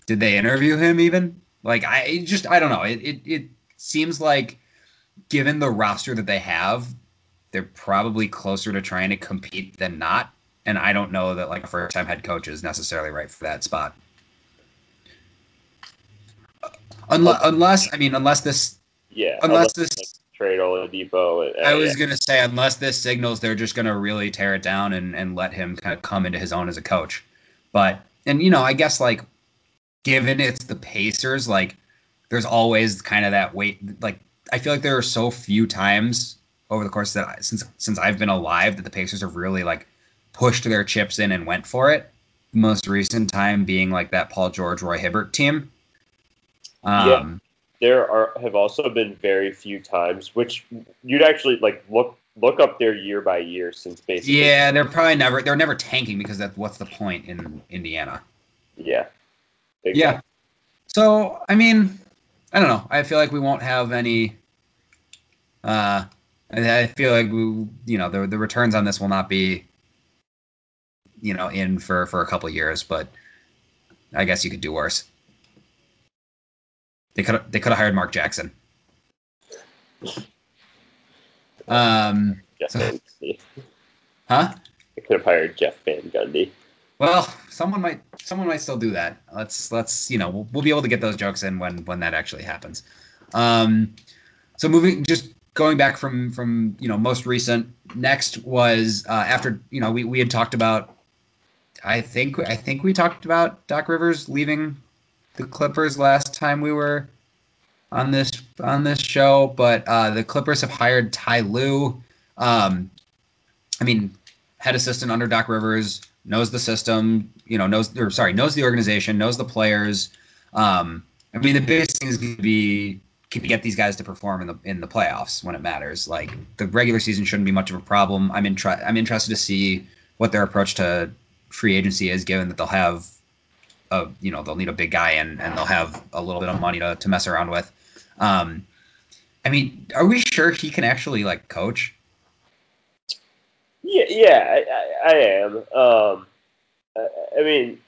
Did they interview him even? Like, I just I don't know. It it it seems like, given the roster that they have, they're probably closer to trying to compete than not. And I don't know that like a first time head coach is necessarily right for that spot. Unless, unless I mean, unless this, Yeah. unless this, like, trade Oladipo. I was yeah. gonna say, unless this signals they're just gonna really tear it down and and let him kind of come into his own as a coach. But and you know, I guess like, given it's the Pacers, like, there's always kind of that weight. Like, I feel like there are so few times over the course that I, since since I've been alive that the Pacers have really like pushed their chips in and went for it. Most recent time being like that Paul George Roy Hibbert team. Um, Yeah. There are have also been very few times which you'd actually like look look up their year by year since basically Yeah, they're probably never they're never tanking because that's what's the point in Indiana. yeah Yeah. So I mean, I don't know. I feel like we won't have any. Uh, I I feel like we, you know, the the returns on this will not be, you know, in for for a couple years, but I guess you could do worse. They could they could have hired Mark Jackson. Um. Jeff Van Gundy. Huh. I could have hired Jeff Van Gundy. Well, someone might someone might still do that. Let's let's you know we'll, we'll be able to get those jokes in when when that actually happens. Um, so moving just going back from from you know most recent. Next was uh, after you know we we had talked about. I think I think we talked about Doc Rivers leaving the Clippers last time we were on this on this show, but uh, the Clippers have hired Ty Lue. Um, I mean, head assistant under Doc Rivers knows the system, you know, knows or sorry, knows the organization, knows the players. Um, I mean, the biggest thing is going to be can you get these guys to perform in the in the playoffs when it matters. Like the regular season shouldn't be much of a problem. I'm in I'm interested to see what their approach to free agency is, given that they'll have a you know they'll need a big guy and and they'll have a little bit of money to to mess around with. Um, I mean, are we sure he can actually like coach? Yeah, yeah, I, I, I am. Um, I, I mean,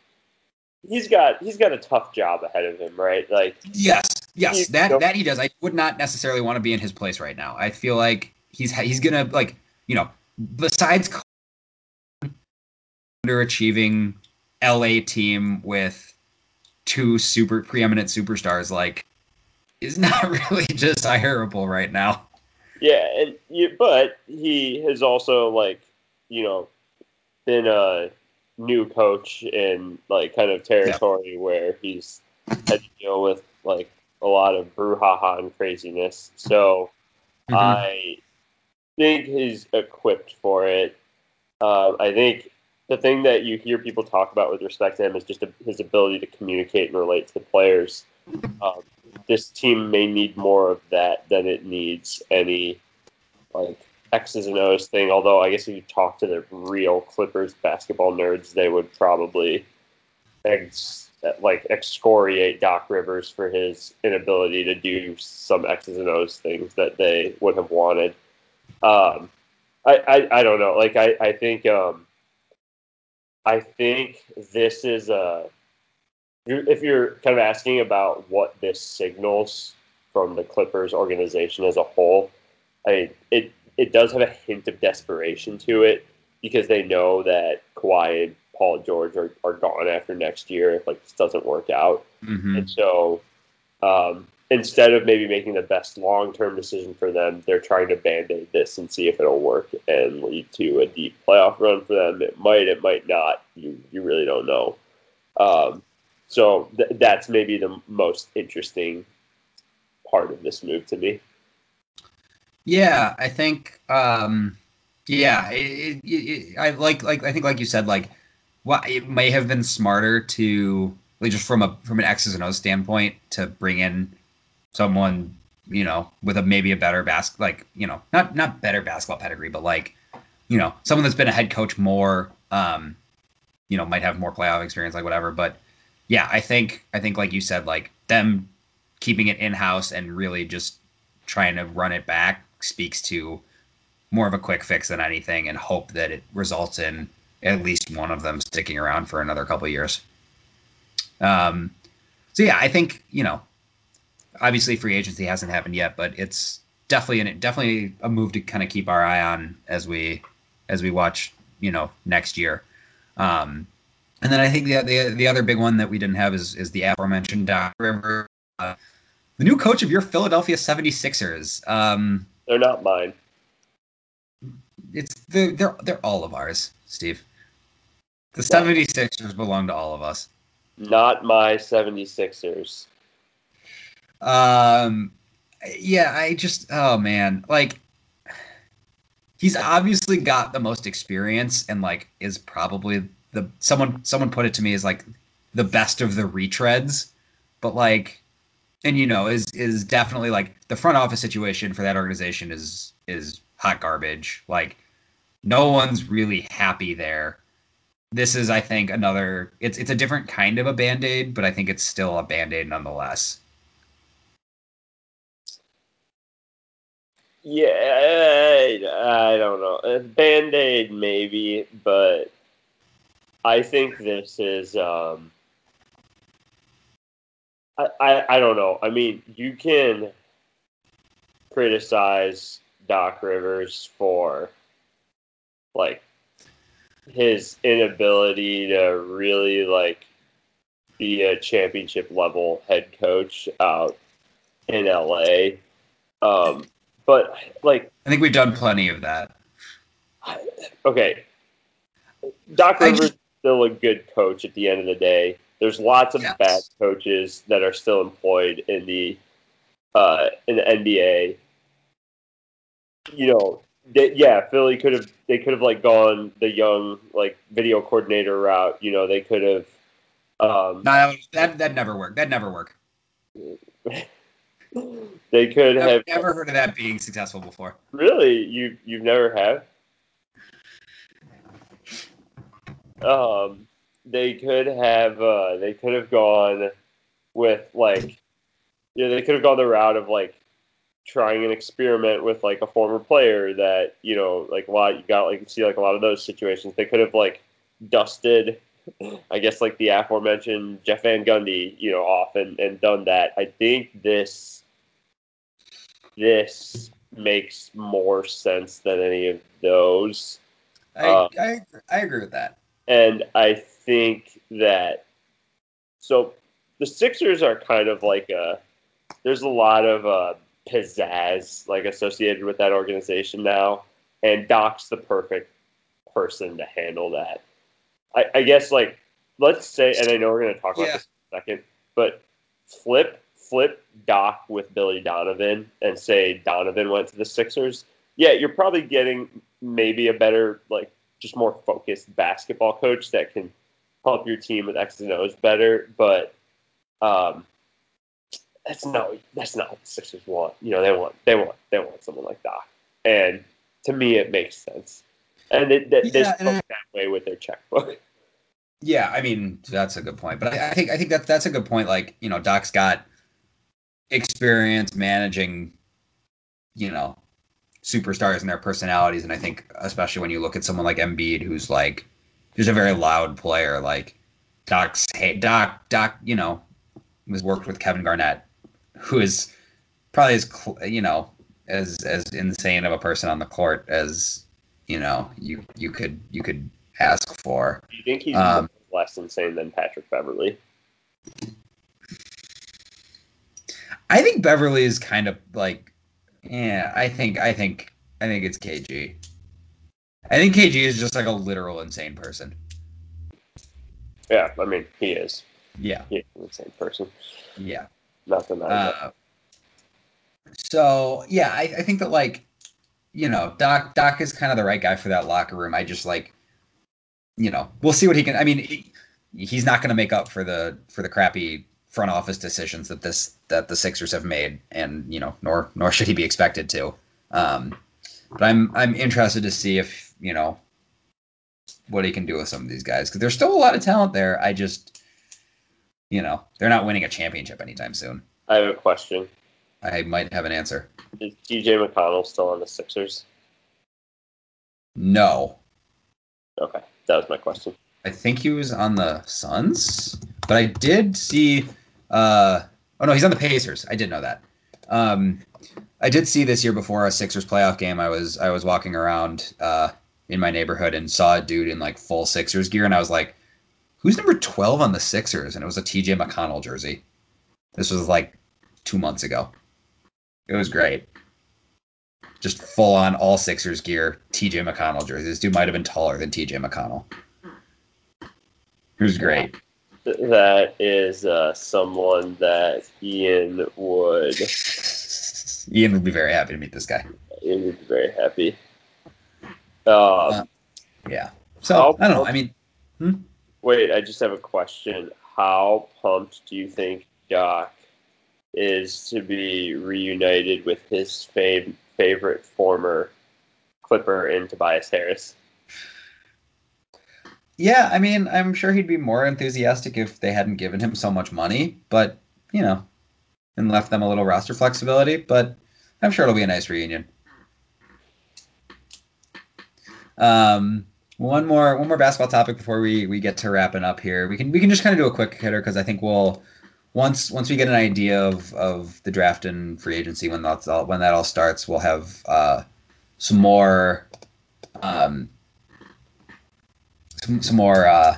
he's got he's got a tough job ahead of him, right? Like, Yes, yes, that that he does. I would not necessarily want to be in his place right now. I feel like he's he's gonna like you know besides underachieving LA team with two super preeminent superstars like is not [laughs] really desirable right now. yeah, and you, but he has also like, you know, been a new coach in like kind of territory where he's had to deal with like a lot of brouhaha and craziness. So. Mm-hmm. I think he's equipped for it. Uh, I think the thing that you hear people talk about with respect to him is just a, his ability to communicate and relate to the players. Um, this team may need more of that than it needs any like X's and O's thing. Although I guess if you talk to the real Clippers basketball nerds, they would probably ex- like excoriate Doc Rivers for his inability to do some X's and O's things that they would have wanted. Um, I, I, I don't know. Like I, I think um, I think this is a if you're kind of asking about what this signals from the Clippers organization as a whole, I it it does have a hint of desperation to it because they know that Kawhi and Paul George are, are gone after next year if like this doesn't work out. Mhm. And so um, instead of maybe making the best long term decision for them, they're trying to band aid this and see if it'll work and lead to a deep playoff run for them. It might, it might not. You you really don't know. Um, so th- that's maybe the most interesting part of this move to me. Yeah, I think. Um, yeah, it, it, it, I like like I think like you said like, what it may have been smarter to like just from a from an X's and O's standpoint to bring in someone you know with a maybe a better bas like you know not not better basketball pedigree but like you know someone that's been a head coach more um you know might have more playoff experience like whatever but yeah I think I think like you said like them keeping it in house and really just trying to run it back speaks to more of a quick fix than anything, and hope that it results in at least one of them sticking around for another couple years. Um, so yeah, I think you know, obviously free agency hasn't happened yet, but it's definitely an, definitely a move to kind of keep our eye on as we as we watch you know next year. Um, and then I think the, the the other big one that we didn't have is is the aforementioned Doc River, uh, the new coach of your Philadelphia 76ers. Um, They're not mine. It's they're they're, they're all of ours, Steve. The 76ers belong to all of us. Not my 76ers. Um, yeah, I just oh man, like he's obviously got the most experience and like is probably the someone someone put it to me as like the best of the retreads, but like and you know is is definitely like the front office situation for that organization is is hot garbage. Like no one's really happy there. This is I think another it's it's a different kind of a band-aid, but I think it's still a band-aid nonetheless. Yeah, I, don't know. Band aid, maybe, but I think this is. Um, I, I, I don't know. I mean, you can criticize Doc Rivers for like his inability to really like be a championship level head coach out in LA. Um, but like, I think we've done plenty of that. okay, Doc Rivers just, is still a good coach at the end of the day. There's lots of yes. bad coaches that are still employed in the uh, in the NBA. You know, they, yeah, Philly could have they could have like gone the young like video coordinator route. You know, they could have. Um, no, that that never worked. That never worked. [laughs] they could I've have never heard of that being successful before. Really, you you've never have? Um, they could have uh, they could have gone with like yeah they could have gone the route of like trying an experiment with like a former player that you know like a lot you got like you see like a lot of those situations they could have like dusted I guess like the aforementioned Jeff Van Gundy you know off and, and done that I think this this makes more sense than any of those I, uh, I, I agree with that and I think that so the Sixers are kind of like a there's a lot of uh, pizzazz like associated with that organization now, and Doc's the perfect person to handle that. I, I guess like let's say, and I know we're going to talk about yeah. this in a second, but flip flip Doc with Billy Donovan and say Donovan went to the Sixers. Yeah, you're probably getting maybe a better like just more focused basketball coach that can help your team with X's and O's better. But um, that's not that's not what the Sixers want. You know, they want they want they want someone like Doc. And to me, it makes sense. And they, they, yeah, they spoke that way with their checkbook. Yeah, I mean that's a good point. But I, I think I think that that's a good point. Like you know, Doc's got experience managing, you know, superstars and their personalities. And I think especially when you look at someone like Embiid, who's like who's a very loud player, like Doc's hey Doc Doc, you know, has worked with Kevin Garnett, who is probably as you know as as insane of a person on the court as you know you you could you could ask for. Do you think he's um, less insane than Patrick Beverley? I think Beverley is kind of like yeah, I think I think I think it's KG. I think KG is just like a literal insane person. Yeah, I mean he is. Yeah, he's an insane person. Yeah, nothing. Uh, so yeah, I, I think that like you know Doc Doc is kind of the right guy for that locker room. I just like you know we'll see what he can. I mean, he, he's not going to make up for the for the crappy front office decisions that this that the Sixers have made, and you know, nor nor should he be expected to. Um, but I'm I'm interested to see if you know what he can do with some of these guys because there's still a lot of talent there. I just, you know, they're not winning a championship anytime soon. I have a question. I might have an answer. Is TJ McConnell still on the Sixers? No, Okay, that was my question. I think he was on the Suns, but I did see. Uh, oh no, he's on the Pacers. I did know that. Um, I did see this year before a Sixers playoff game. I was I was walking around uh, in my neighborhood and saw a dude in like full Sixers gear, and I was like, "Who's number twelve on the Sixers?" And it was a T.J. McConnell jersey. This was like two months ago. It was great. Just full on all Sixers gear, T.J. McConnell jersey. This dude might have been taller than T.J. McConnell. It was great. Th- That is uh, someone that Ian would Ian would be very happy to meet this guy. Ian would be very happy. Uh, Uh, Yeah. So I don't know. I mean, wait, I just have a question. How pumped do you think Doc is to be reunited with his fav- favorite former Clipper in Tobias Harris? Yeah. I mean, I'm sure he'd be more enthusiastic if they hadn't given him so much money, but you know, and left them a little roster flexibility. But I'm sure it'll be a nice reunion. Um, one more one more basketball topic before we we get to wrapping up here. We can we can just kind of do a quick hitter because I think we'll once once we get an idea of of the draft and free agency when that's all when that all starts, we'll have uh, some more um, some, some more uh,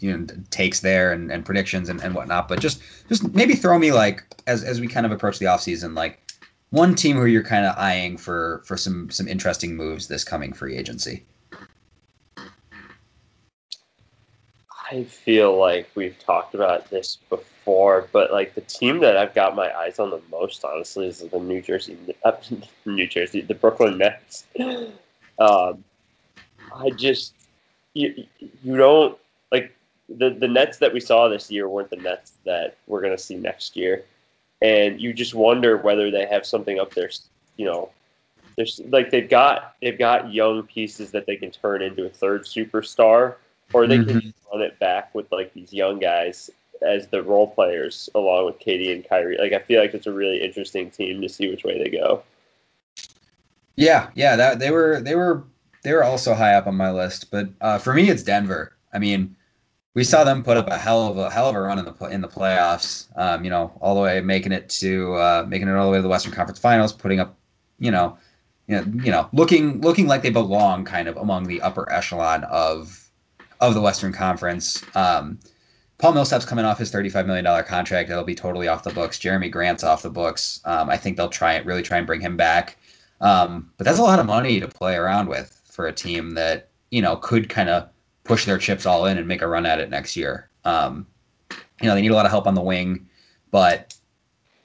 you know takes there and, and predictions and, and whatnot. But just just maybe throw me like as as we kind of approach the offseason, like one team who you're kind of eyeing for for some some interesting moves this coming free agency. I feel like we've talked about this before, but like the team that I've got my eyes on the most, honestly, is the New Jersey, uh, [laughs] New Jersey, the Brooklyn Nets. Um, I just you you don't like the the Nets that we saw this year weren't the Nets that we're gonna see next year, and you just wonder whether they have something up there, you know. There's like they've got they've got young pieces that they can turn into a third superstar, or they can Mhm. just run it back with like these young guys as the role players along with KD and Kyrie. Like I feel like it's a really interesting team to see which way they go. Yeah, yeah, that they were they were they were also high up on my list, but uh, for me, it's Denver. I mean, we saw them put up a hell of a hell of a run in the in the playoffs. Um, you know, all the way making it to uh, making it all the way to the Western Conference Finals, putting up, you know, you know, you know, looking looking like they belong kind of among the upper echelon of of the Western Conference. Um, Paul Millsap's coming off his $35 million contract. That'll be totally off the books. Jerami Grant's off the books. Um, I think they'll try really try and bring him back. Um, but that's a lot of money to play around with for a team that, you know, could kind of push their chips all in and make a run at it next year. Um, you know, they need a lot of help on the wing, but,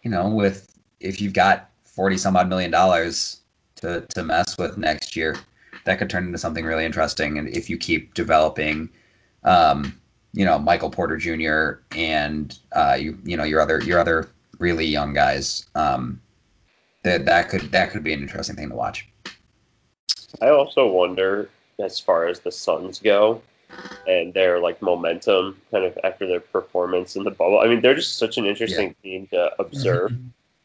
you know, with if you've got 40 some odd million dollars to, to mess with next year, that could turn into something really interesting. And if you keep developing, um, you know, Michael Porter Jr. and uh, you, you know, your other your other really young guys, um, that that could that could be an interesting thing to watch. I also wonder as far as the Suns go and their like momentum kind of after their performance in the bubble. I mean, they're just such an interesting team to observe. [laughs]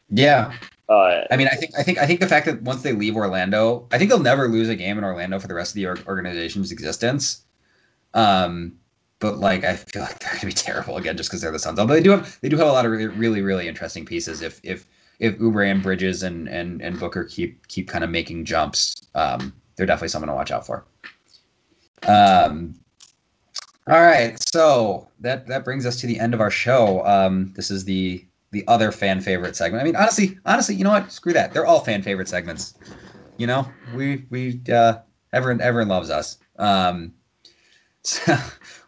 Yeah, Uh, I mean, I think I think I think the fact that once they leave Orlando, I think they'll never lose a game in Orlando for the rest of the organization's existence. Um, but like, I feel like they're gonna be [laughs] terrible again just because they're the Suns. Although they do have they do have a lot of really really, really interesting pieces. If if if Oubre and Bridges and and and Booker keep keep kind of making jumps, um, they're definitely someone to watch out for. Um, all right, so that that brings us to the end of our show. Um, this is the the other fan favorite segment. I mean, honestly, honestly, you know what? Screw that. They're all fan favorite segments. You know, we we uh, everyone everyone loves us. Um, [laughs] so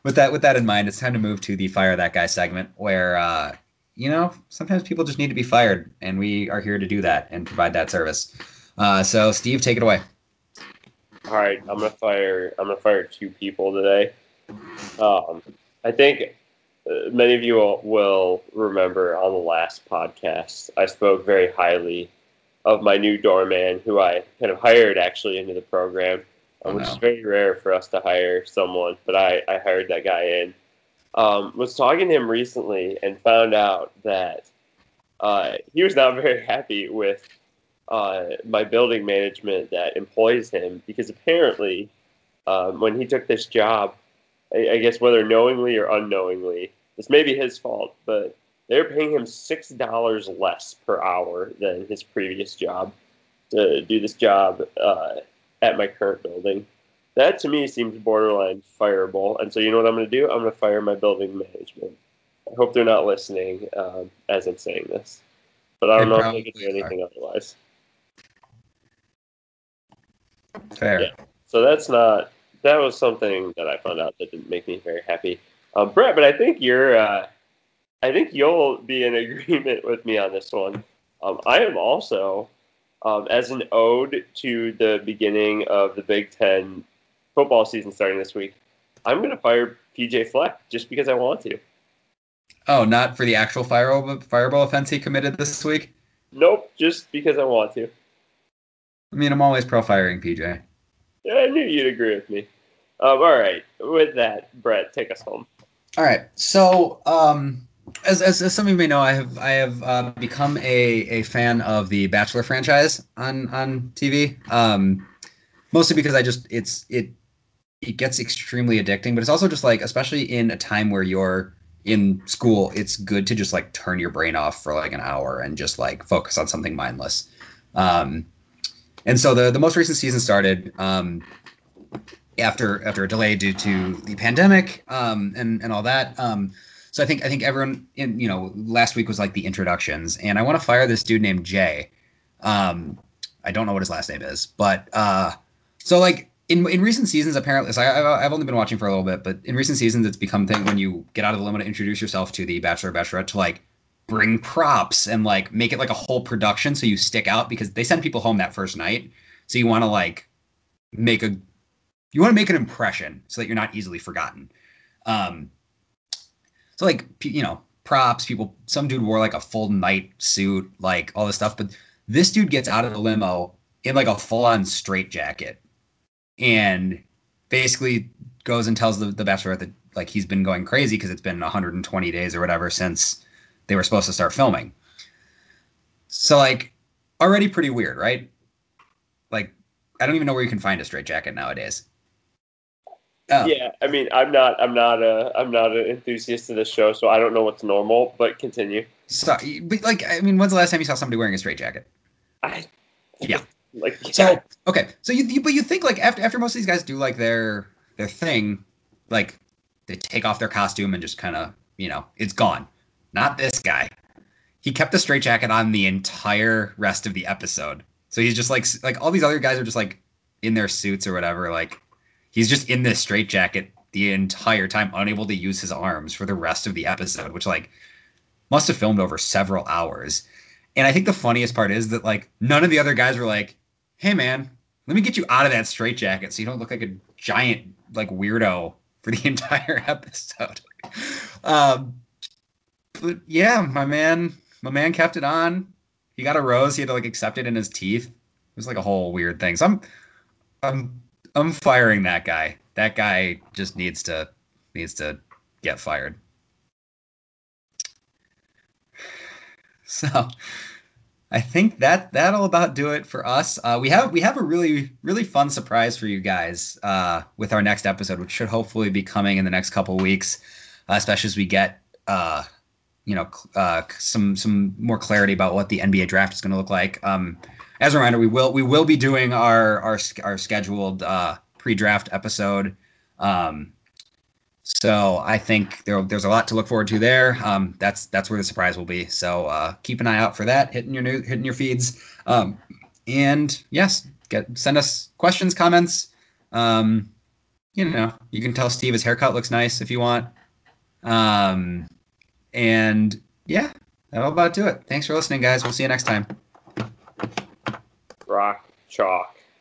with that with that in mind, it's time to move to the fire that guy segment, where uh, you know sometimes people just need to be fired, and we are here to do that and provide that service. Uh, so, Steve, take it away. All right, I'm gonna fire. I'm gonna fire two people today. Um, I think uh, many of you will, remember on the last podcast I spoke very highly of my new doorman, who I kind of hired actually into the program, uh, Oh, which no. is very rare for us to hire someone, but I, I hired that guy in. Um, was talking to him recently and found out that uh, he was not [laughs] very happy with uh, my building management that employs him because apparently, um, when he took this job, I, I guess whether knowingly or unknowingly, this may be his fault, but they're paying him six dollars less per hour than his previous job to do this job uh, at my current building. That to me seems borderline fireable. And so you know what I'm going to do? I'm going to fire my building management. I hope they're not listening um, as I'm saying this, but I don't They know if they can do anything otherwise. Fair. Yeah. So that's not that was something that I found out that didn't make me very happy, um, Brett. But I think you're, uh, I think you'll be in [laughs] agreement with me on this one. Um, I am also, um, as an ode to the beginning of the Big Ten football season starting this week, I'm going to fire PJ Fleck just because I want to. Oh, not for the actual fireball fireball offense he committed this week. Nope, just because I want to. I mean, I'm always pro firing PJ. Yeah, I knew you'd agree with me. Um, all right, with that, Brett, take us home. All right. So, um, as, as, as some of you may know, I have I have uh, become a, a fan of the Bachelor franchise on on TV. Um, mostly because I just it's it it gets extremely addicting, but it's also just like especially in a time where you're in school, it's good to just like turn your brain off for like an hour and just like focus on something mindless. Um, and so the the most recent season started. Um, after after a delay due to the pandemic um, and and all that. Um, so I think I think everyone in you know last week was like the introductions, and I want to fire this dude named Jay. Um, I don't know what his last name is, but uh, so like in in recent seasons, apparently, so I, I've only been watching for a little bit, but in recent seasons, it's become thing when you get out of the limo to introduce yourself to the Bachelor Bachelorette to like bring props and like make it like a whole production so you stick out because they send people home that first knight, so you want to like make a you want to make an impression so that you're not easily forgotten. Um, so like you know props, people. Some dude wore like a full night suit, like all this stuff, but this dude gets out of the limo in like a full on straight jacket, and basically goes and tells the the bachelorette that like he's been going crazy because it's been 120 days or whatever since they were supposed to start filming. So like already pretty weird, right? Like I don't even know where you can find a straight jacket nowadays. Oh. Yeah, I mean, I'm not, I'm not a, I'm not an enthusiast of this show, so I don't know what's normal. But continue. So, but like, I mean, when's the last time you saw somebody wearing a straight jacket? I, yeah, like, yeah. so okay, so you, you, but you think like after after most of these guys do like their their thing, like they take off their costume and just kind of, you know, it's gone. Not this guy. He kept the straight jacket on the entire rest of the episode. So he's just like like all these other guys are just like in their suits or whatever, like he's just in this straight jacket the entire time, unable to use his arms for the rest of the episode, which like must have filmed over several hours. And I think the funniest part is that like none of the other guys were like, "Hey man, let me get you out of that straitjacket so you don't look like a giant like weirdo for the [laughs] entire episode." um, but yeah, my man, my man kept it on. He got a rose. He had to like accept it in his teeth. It was like a whole weird thing. So I'm, I'm I'm firing that guy. That guy just needs to needs to get fired. [sighs] So I think that that'll about do it for us. Uh, we have we have a really really fun surprise for you guys uh, with our next episode, which should hopefully be coming in the next couple weeks, uh, especially as we get uh, you know uh, some some more clarity about what the NBA draft is going to look like. Um, as a reminder, we will we will be doing our our our scheduled uh, pre-draft episode. Um, so I think there, there's a lot to look forward to there. Um, that's that's where the surprise will be. So uh, keep an eye out for that, hitting your new hitting your feeds. Um, and yes, get send us questions, comments. Um, you know, you can tell Steve his haircut looks nice if you want. Um, and yeah, that'll about do it. Thanks for listening, guys. We'll see you next time. Rock chalk.